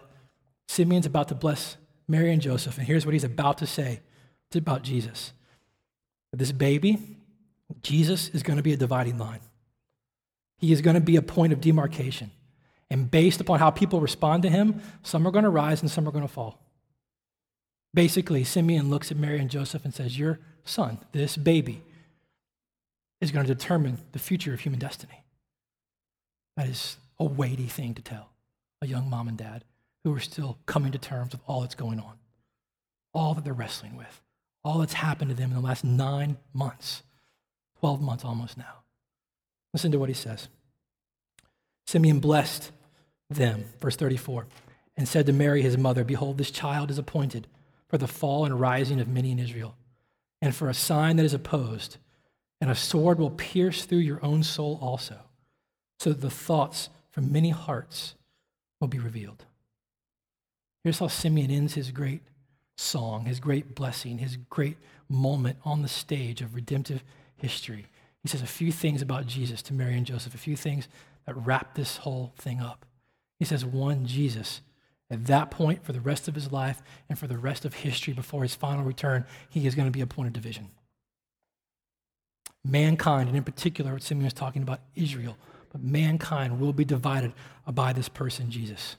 Simeon's about to bless Mary and Joseph, and here's what he's about to say it's about Jesus. This baby, Jesus, is going to be a dividing line. He is going to be a point of demarcation. And based upon how people respond to him, some are going to rise and some are going to fall. Basically, Simeon looks at Mary and Joseph and says, Your son, this baby, is going to determine the future of human destiny. That is a weighty thing to tell a young mom and dad who are still coming to terms with all that's going on, all that they're wrestling with, all that's happened to them in the last nine months, 12 months almost now. Listen to what he says. Simeon blessed them, verse 34, and said to Mary, his mother, Behold, this child is appointed for the fall and rising of many in Israel, and for a sign that is opposed, and a sword will pierce through your own soul also, so that the thoughts from many hearts will be revealed. Here's how Simeon ends his great song, his great blessing, his great moment on the stage of redemptive history. He says a few things about Jesus to Mary and Joseph, a few things that wrap this whole thing up. He says, one, Jesus. At that point, for the rest of his life and for the rest of history before his final return, he is going to be a point of division. Mankind, and in particular, what Simeon is talking about, Israel, but mankind will be divided by this person, Jesus.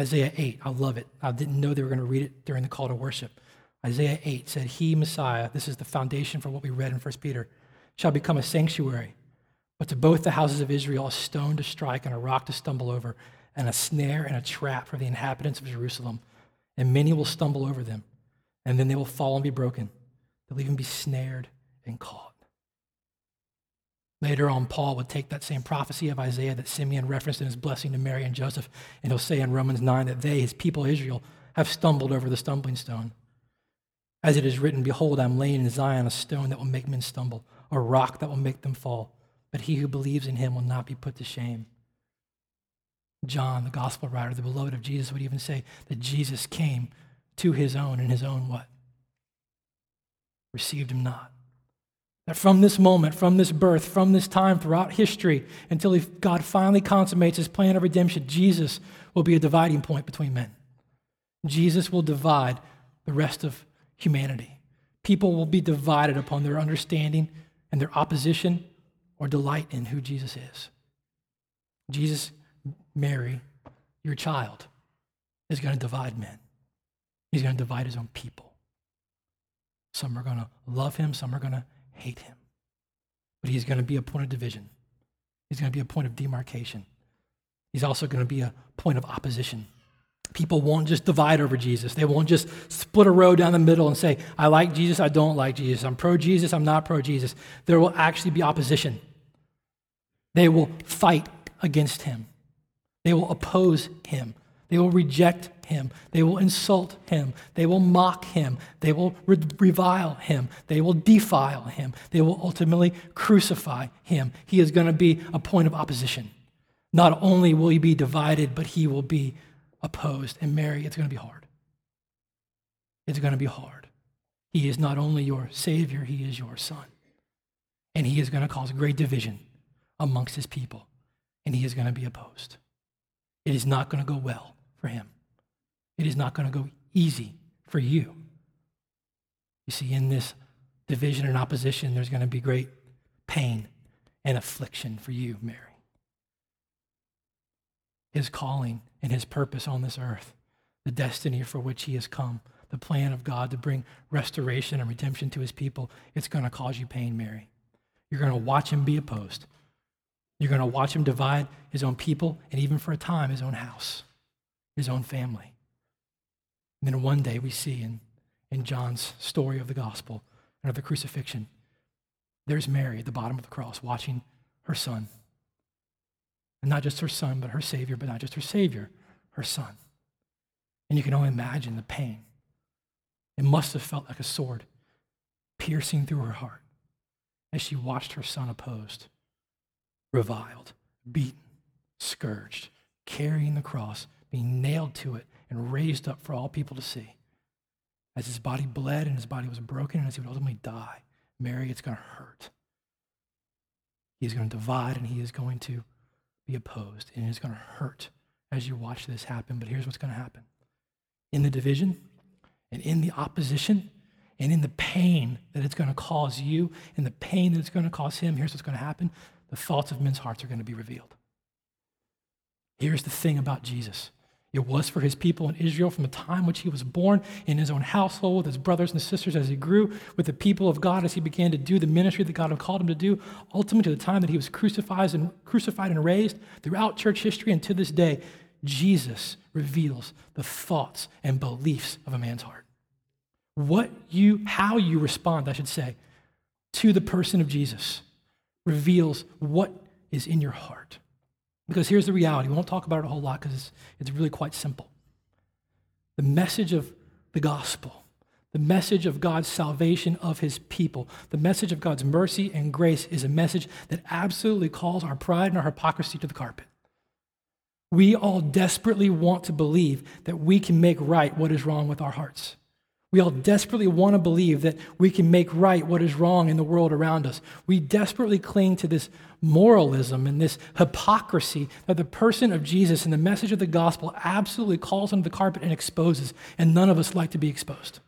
Isaiah 8, I love it. I didn't know they were going to read it during the call to worship. Isaiah 8 said, He, Messiah, this is the foundation for what we read in 1 Peter, shall become a sanctuary, but to both the houses of Israel a stone to strike and a rock to stumble over, and a snare and a trap for the inhabitants of Jerusalem. And many will stumble over them, and then they will fall and be broken. They'll even be snared and caught. Later on, Paul would take that same prophecy of Isaiah that Simeon referenced in his blessing to Mary and Joseph, and he'll say in Romans 9 that they, his people Israel, have stumbled over the stumbling stone. As it is written, Behold, I'm laying in Zion a stone that will make men stumble, a rock that will make them fall. But he who believes in him will not be put to shame. John, the gospel writer, the beloved of Jesus, would even say that Jesus came to his own, and his own what? Received him not. That from this moment, from this birth, from this time throughout history, until God finally consummates his plan of redemption, Jesus will be a dividing point between men. Jesus will divide the rest of humanity. People will be divided upon their understanding and their opposition or delight in who Jesus is. Jesus, Mary, your child, is going to divide men. He's going to divide his own people. Some are going to love him, some are going to hate him. But he's going to be a point of division. He's going to be a point of demarcation. He's also going to be a point of opposition. People won't just divide over Jesus. They won't just split a road down the middle and say, I like Jesus, I don't like Jesus. I'm pro Jesus, I'm not pro Jesus. There will actually be opposition. They will fight against him, they will oppose him, they will reject him, they will insult him, they will mock him, they will re- revile him, they will defile him, they will ultimately crucify him. He is going to be a point of opposition. Not only will he be divided, but he will be opposed. And Mary, it's going to be hard. It's going to be hard. He is not only your Savior, He is your Son. And He is going to cause great division amongst His people, and He is going to be opposed. It is not going to go well for Him, it is not going to go easy for you. You see, in this division and opposition, there's going to be great pain and affliction for you, Mary. His calling and his purpose on this earth, the destiny for which he has come, the plan of God to bring restoration and redemption to his people, it's going to cause you pain, Mary. You're going to watch him be opposed. You're going to watch him divide his own people and even for a time his own house, his own family. And then one day we see in, in John's story of the gospel and of the crucifixion, there's Mary at the bottom of the cross watching her son and not just her son, but her Savior, but not just her Savior, her son. And you can only imagine the pain. It must have felt like a sword piercing through her heart as she watched her son opposed, reviled, beaten, scourged, carrying the cross, being nailed to it, and raised up for all people to see. As his body bled and his body was broken, and as he would ultimately die, Mary, it's going to hurt. He is going to divide and he is going to be opposed, and it's going to hurt as you watch this happen. But here's what's going to happen in the division, and in the opposition, and in the pain that it's going to cause you, and the pain that it's going to cause him, here's what's going to happen the thoughts of men's hearts are going to be revealed. Here's the thing about Jesus it was for his people in Israel from the time which he was born in his own household with his brothers and sisters as he grew with the people of God as he began to do the ministry that God had called him to do, ultimately to the time that he was crucified and crucified and raised throughout church history and to this day, Jesus reveals the thoughts and beliefs of a man's heart. What you how you respond, I should say, to the person of Jesus reveals what is in your heart. Because here's the reality. We won't talk about it a whole lot because it's, it's really quite simple. The message of the gospel, the message of God's salvation of his people, the message of God's mercy and grace is a message that absolutely calls our pride and our hypocrisy to the carpet. We all desperately want to believe that we can make right what is wrong with our hearts. We all desperately want to believe that we can make right what is wrong in the world around us. We desperately cling to this moralism and this hypocrisy that the person of Jesus and the message of the gospel absolutely calls under the carpet and exposes, and none of us like to be exposed.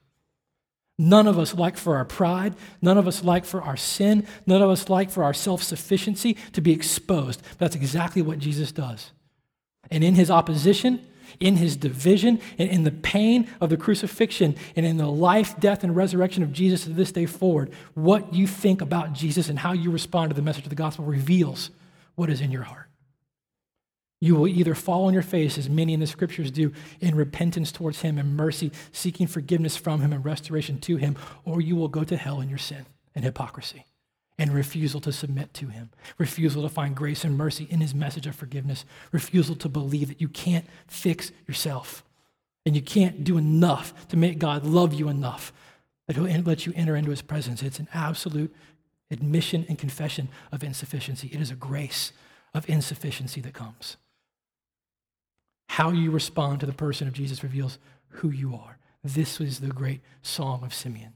None of us like for our pride, none of us like for our sin, none of us like for our self sufficiency to be exposed. That's exactly what Jesus does. And in his opposition, in his division and in the pain of the crucifixion and in the life, death, and resurrection of Jesus to this day forward, what you think about Jesus and how you respond to the message of the gospel reveals what is in your heart. You will either fall on your face, as many in the scriptures do, in repentance towards him and mercy, seeking forgiveness from him and restoration to him, or you will go to hell in your sin and hypocrisy and refusal to submit to him, refusal to find grace and mercy in his message of forgiveness, refusal to believe that you can't fix yourself and you can't do enough to make God love you enough that he'll let you enter into his presence. It's an absolute admission and confession of insufficiency. It is a grace of insufficiency that comes. How you respond to the person of Jesus reveals who you are. This is the great song of Simeon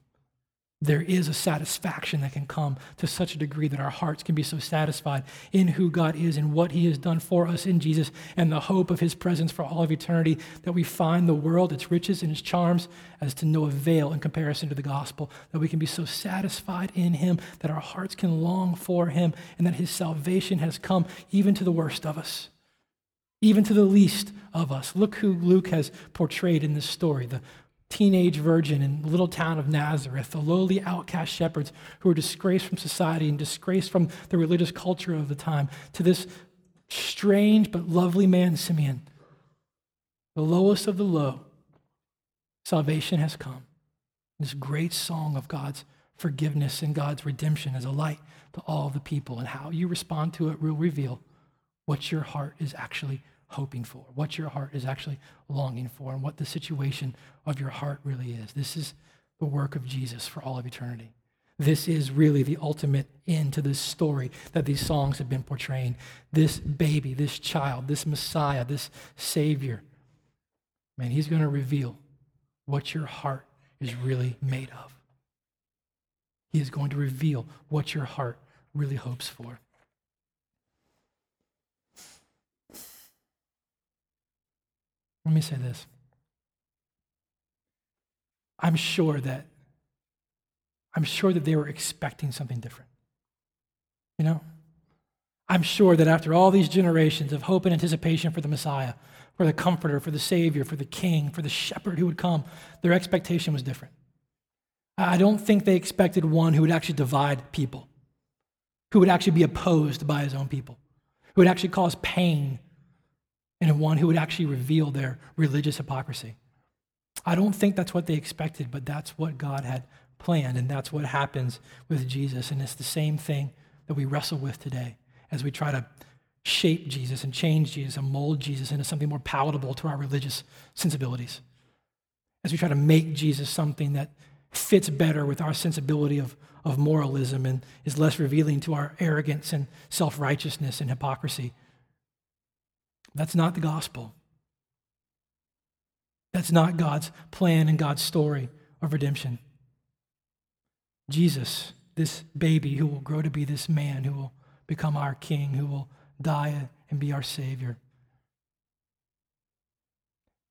there is a satisfaction that can come to such a degree that our hearts can be so satisfied in who God is and what He has done for us in Jesus and the hope of His presence for all of eternity that we find the world, its riches and its charms, as to no avail in comparison to the gospel. That we can be so satisfied in Him that our hearts can long for Him and that His salvation has come even to the worst of us, even to the least of us. Look who Luke has portrayed in this story the teenage virgin in the little town of Nazareth, the lowly outcast shepherds who were disgraced from society and disgraced from the religious culture of the time, to this strange but lovely man, Simeon, the lowest of the low, salvation has come. This great song of God's forgiveness and God's redemption is a light to all the people. And how you respond to it will reveal what your heart is actually hoping for, what your heart is actually longing for, and what the situation of your heart really is. This is the work of Jesus for all of eternity. This is really the ultimate end to this story that these songs have been portraying. This baby, this child, this Messiah, this Savior. Man, he's going to reveal what your heart is really made of. He is going to reveal what your heart really hopes for. Let me say this. I'm sure that I'm sure that they were expecting something different. You know? I'm sure that after all these generations of hope and anticipation for the Messiah, for the comforter, for the Savior, for the King, for the shepherd who would come, their expectation was different. I don't think they expected one who would actually divide people, who would actually be opposed by his own people, who would actually cause pain, and one who would actually reveal their religious hypocrisy. I don't think that's what they expected, but that's what God had planned, and that's what happens with Jesus. And it's the same thing that we wrestle with today as we try to shape Jesus and change Jesus and mold Jesus into something more palatable to our religious sensibilities. As we try to make Jesus something that fits better with our sensibility of, of moralism and is less revealing to our arrogance and self righteousness and hypocrisy. That's not the gospel. That's not God's plan and God's story of redemption. Jesus, this baby who will grow to be this man, who will become our king, who will die and be our savior.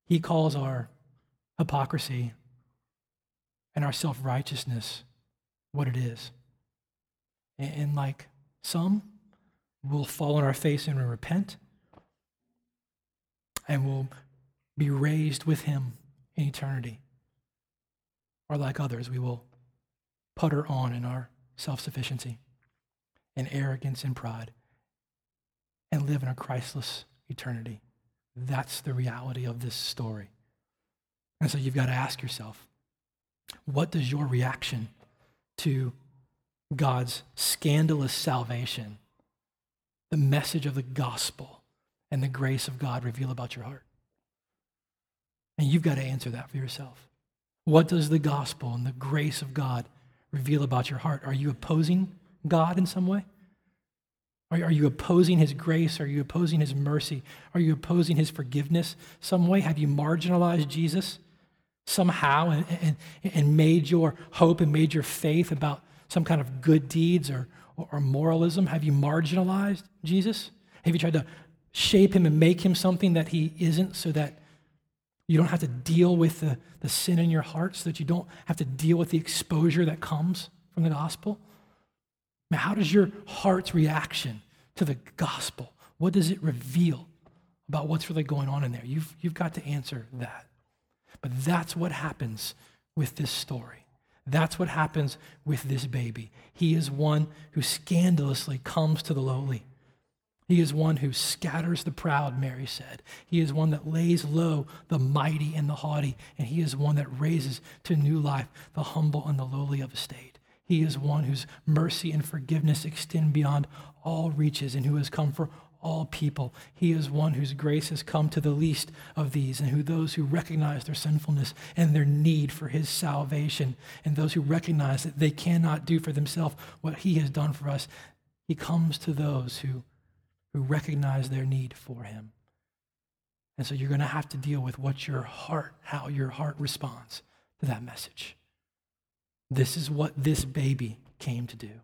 He calls our hypocrisy and our self righteousness what it is. And, like some, we'll fall on our face and repent, and we'll be raised with him in eternity. Or like others, we will putter on in our self sufficiency and arrogance and pride and live in a Christless eternity. That's the reality of this story. And so you've got to ask yourself what does your reaction to God's scandalous salvation, the message of the gospel, and the grace of God reveal about your heart? And you've got to answer that for yourself. What does the gospel and the grace of God reveal about your heart? Are you opposing God in some way? Are, you opposing his grace? Are you opposing his mercy? Are you opposing his forgiveness some way? Have you marginalized Jesus somehow and, and, and made your hope and made your faith about some kind of good deeds or, or moralism? Have you marginalized Jesus? Have you tried to shape him and make him something that he isn't so that you don't have to deal with the, the sin in your heart, so that you don't have to deal with the exposure that comes from the gospel? Now, how does your heart's reaction to the gospel, what does it reveal about what's really going on in there? You've, you've got to answer that. But that's what happens with this story. That's what happens with this baby. He is one who scandalously comes to the lowly. He is one who scatters the proud, Mary said. He is one that lays low the mighty and the haughty, and he is one that raises to new life the humble and the lowly of estate. He is one whose mercy and forgiveness extend beyond all reaches and who has come for all people. He is one whose grace has come to the least of these, and who those who recognize their sinfulness and their need for his salvation, and those who recognize that they cannot do for themselves what he has done for us, he comes to those who, who recognize their need for him. And so you're going to have to deal with what your heart, how your heart responds to that message. This is what this baby came to do.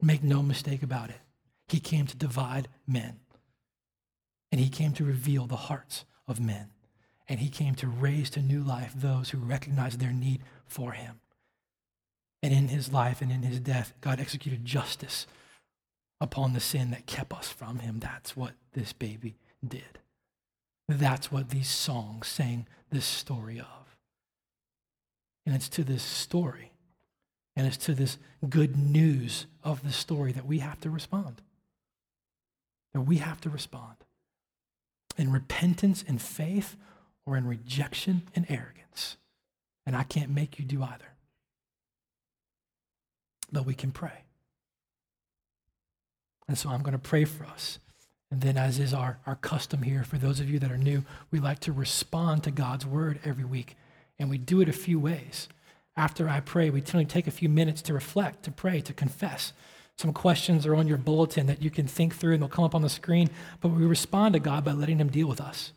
Make no mistake about it. He came to divide men, and he came to reveal the hearts of men, and he came to raise to new life those who recognize their need for him. And in his life and in his death, God executed justice upon the sin that kept us from him. That's what this baby did. That's what these songs sang this story of. And it's to this story and it's to this good news of the story that we have to respond. That we have to respond in repentance and faith or in rejection and arrogance. And I can't make you do either. But we can pray. And so I'm going to pray for us. And then, as is our, our custom here, for those of you that are new, we like to respond to God's word every week. And we do it a few ways. After I pray, we to take a few minutes to reflect, to pray, to confess. Some questions are on your bulletin that you can think through, and they'll come up on the screen. But we respond to God by letting Him deal with us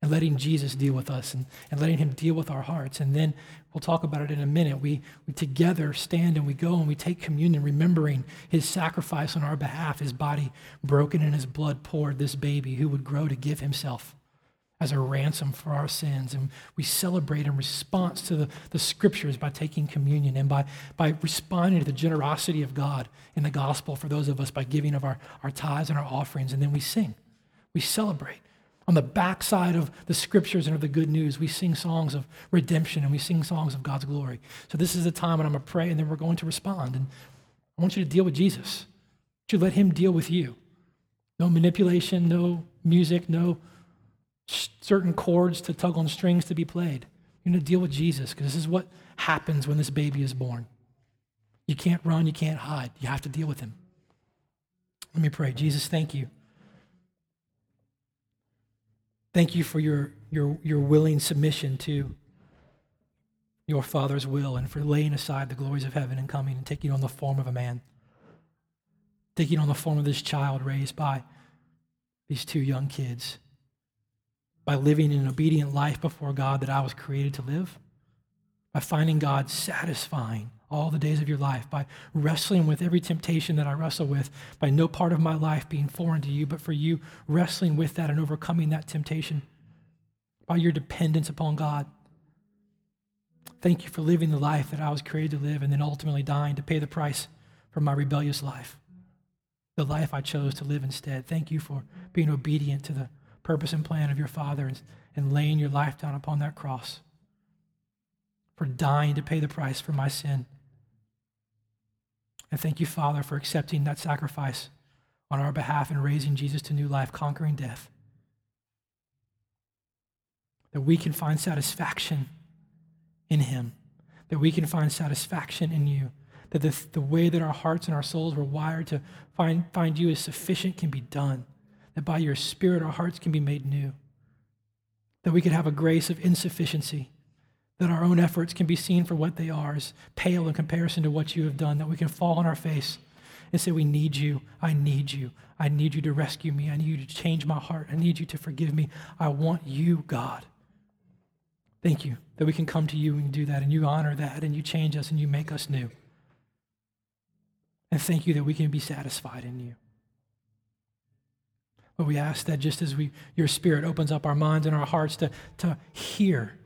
and letting Jesus deal with us and, and letting Him deal with our hearts. And then we'll talk about it in a minute. We, we together stand and we go and we take communion, remembering His sacrifice on our behalf, His body broken and His blood poured, this baby who would grow to give Himself as a ransom for our sins. And we celebrate in response to the, the scriptures by taking communion and by, by responding to the generosity of God in the gospel for those of us by giving of our, our tithes and our offerings. And then we sing, we celebrate on the backside of the scriptures and of the good news, we sing songs of redemption and we sing songs of God's glory. So this is the time when I'm going to pray and then we're going to respond. And I want you to deal with Jesus. To let him deal with you. No manipulation, no music, no certain chords to tug on strings to be played. You're going to deal with Jesus because this is what happens when this baby is born. You can't run, you can't hide. You have to deal with him. Let me pray. Jesus, thank you Thank you for your, your, your willing submission to your Father's will and for laying aside the glories of heaven and coming and taking on the form of a man, taking on the form of this child raised by these two young kids, by living an obedient life before God that I was created to live, by finding God satisfying all the days of your life, by wrestling with every temptation that I wrestle with, by no part of my life being foreign to you, but for you wrestling with that and overcoming that temptation, by your dependence upon God. Thank you for living the life that I was created to live and then ultimately dying to pay the price for my rebellious life, the life I chose to live instead. Thank you for being obedient to the purpose and plan of your Father and, and laying your life down upon that cross, for dying to pay the price for my sin. And thank you, Father, for accepting that sacrifice on our behalf and raising Jesus to new life, conquering death. That we can find satisfaction in Him, that we can find satisfaction in you, that the, the way that our hearts and our souls were wired to find, find you as sufficient can be done, that by your Spirit our hearts can be made new, that we can have a grace of insufficiency that our own efforts can be seen for what they are, as pale in comparison to what you have done, that we can fall on our face and say, We need you. I need you. I need you to rescue me. I need you to change my heart. I need you to forgive me. I want you, God. Thank you that we can come to you and do that, and you honor that, and you change us, and you make us new. And thank you that we can be satisfied in you. But we ask that just as we, your spirit opens up our minds and our hearts to, to hear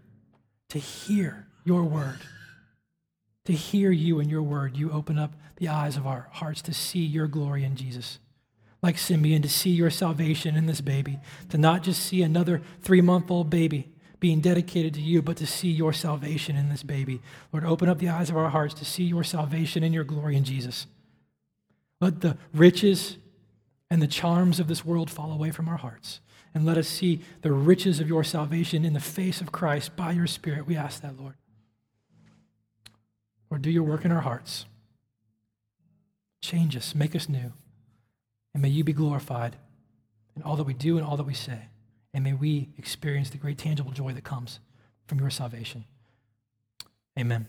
to hear your word. To hear you and your word, you open up the eyes of our hearts to see your glory in Jesus. Like Simeon, to see your salvation in this baby, to not just see another three month old baby being dedicated to you, but to see your salvation in this baby. Lord, open up the eyes of our hearts to see your salvation and your glory in Jesus. Let the riches and the charms of this world fall away from our hearts and let us see the riches of your salvation in the face of Christ by your Spirit. We ask that, Lord. Lord, do your work in our hearts. Change us, make us new, and may you be glorified in all that we do and all that we say. And may we experience the great tangible joy that comes from your salvation. Amen.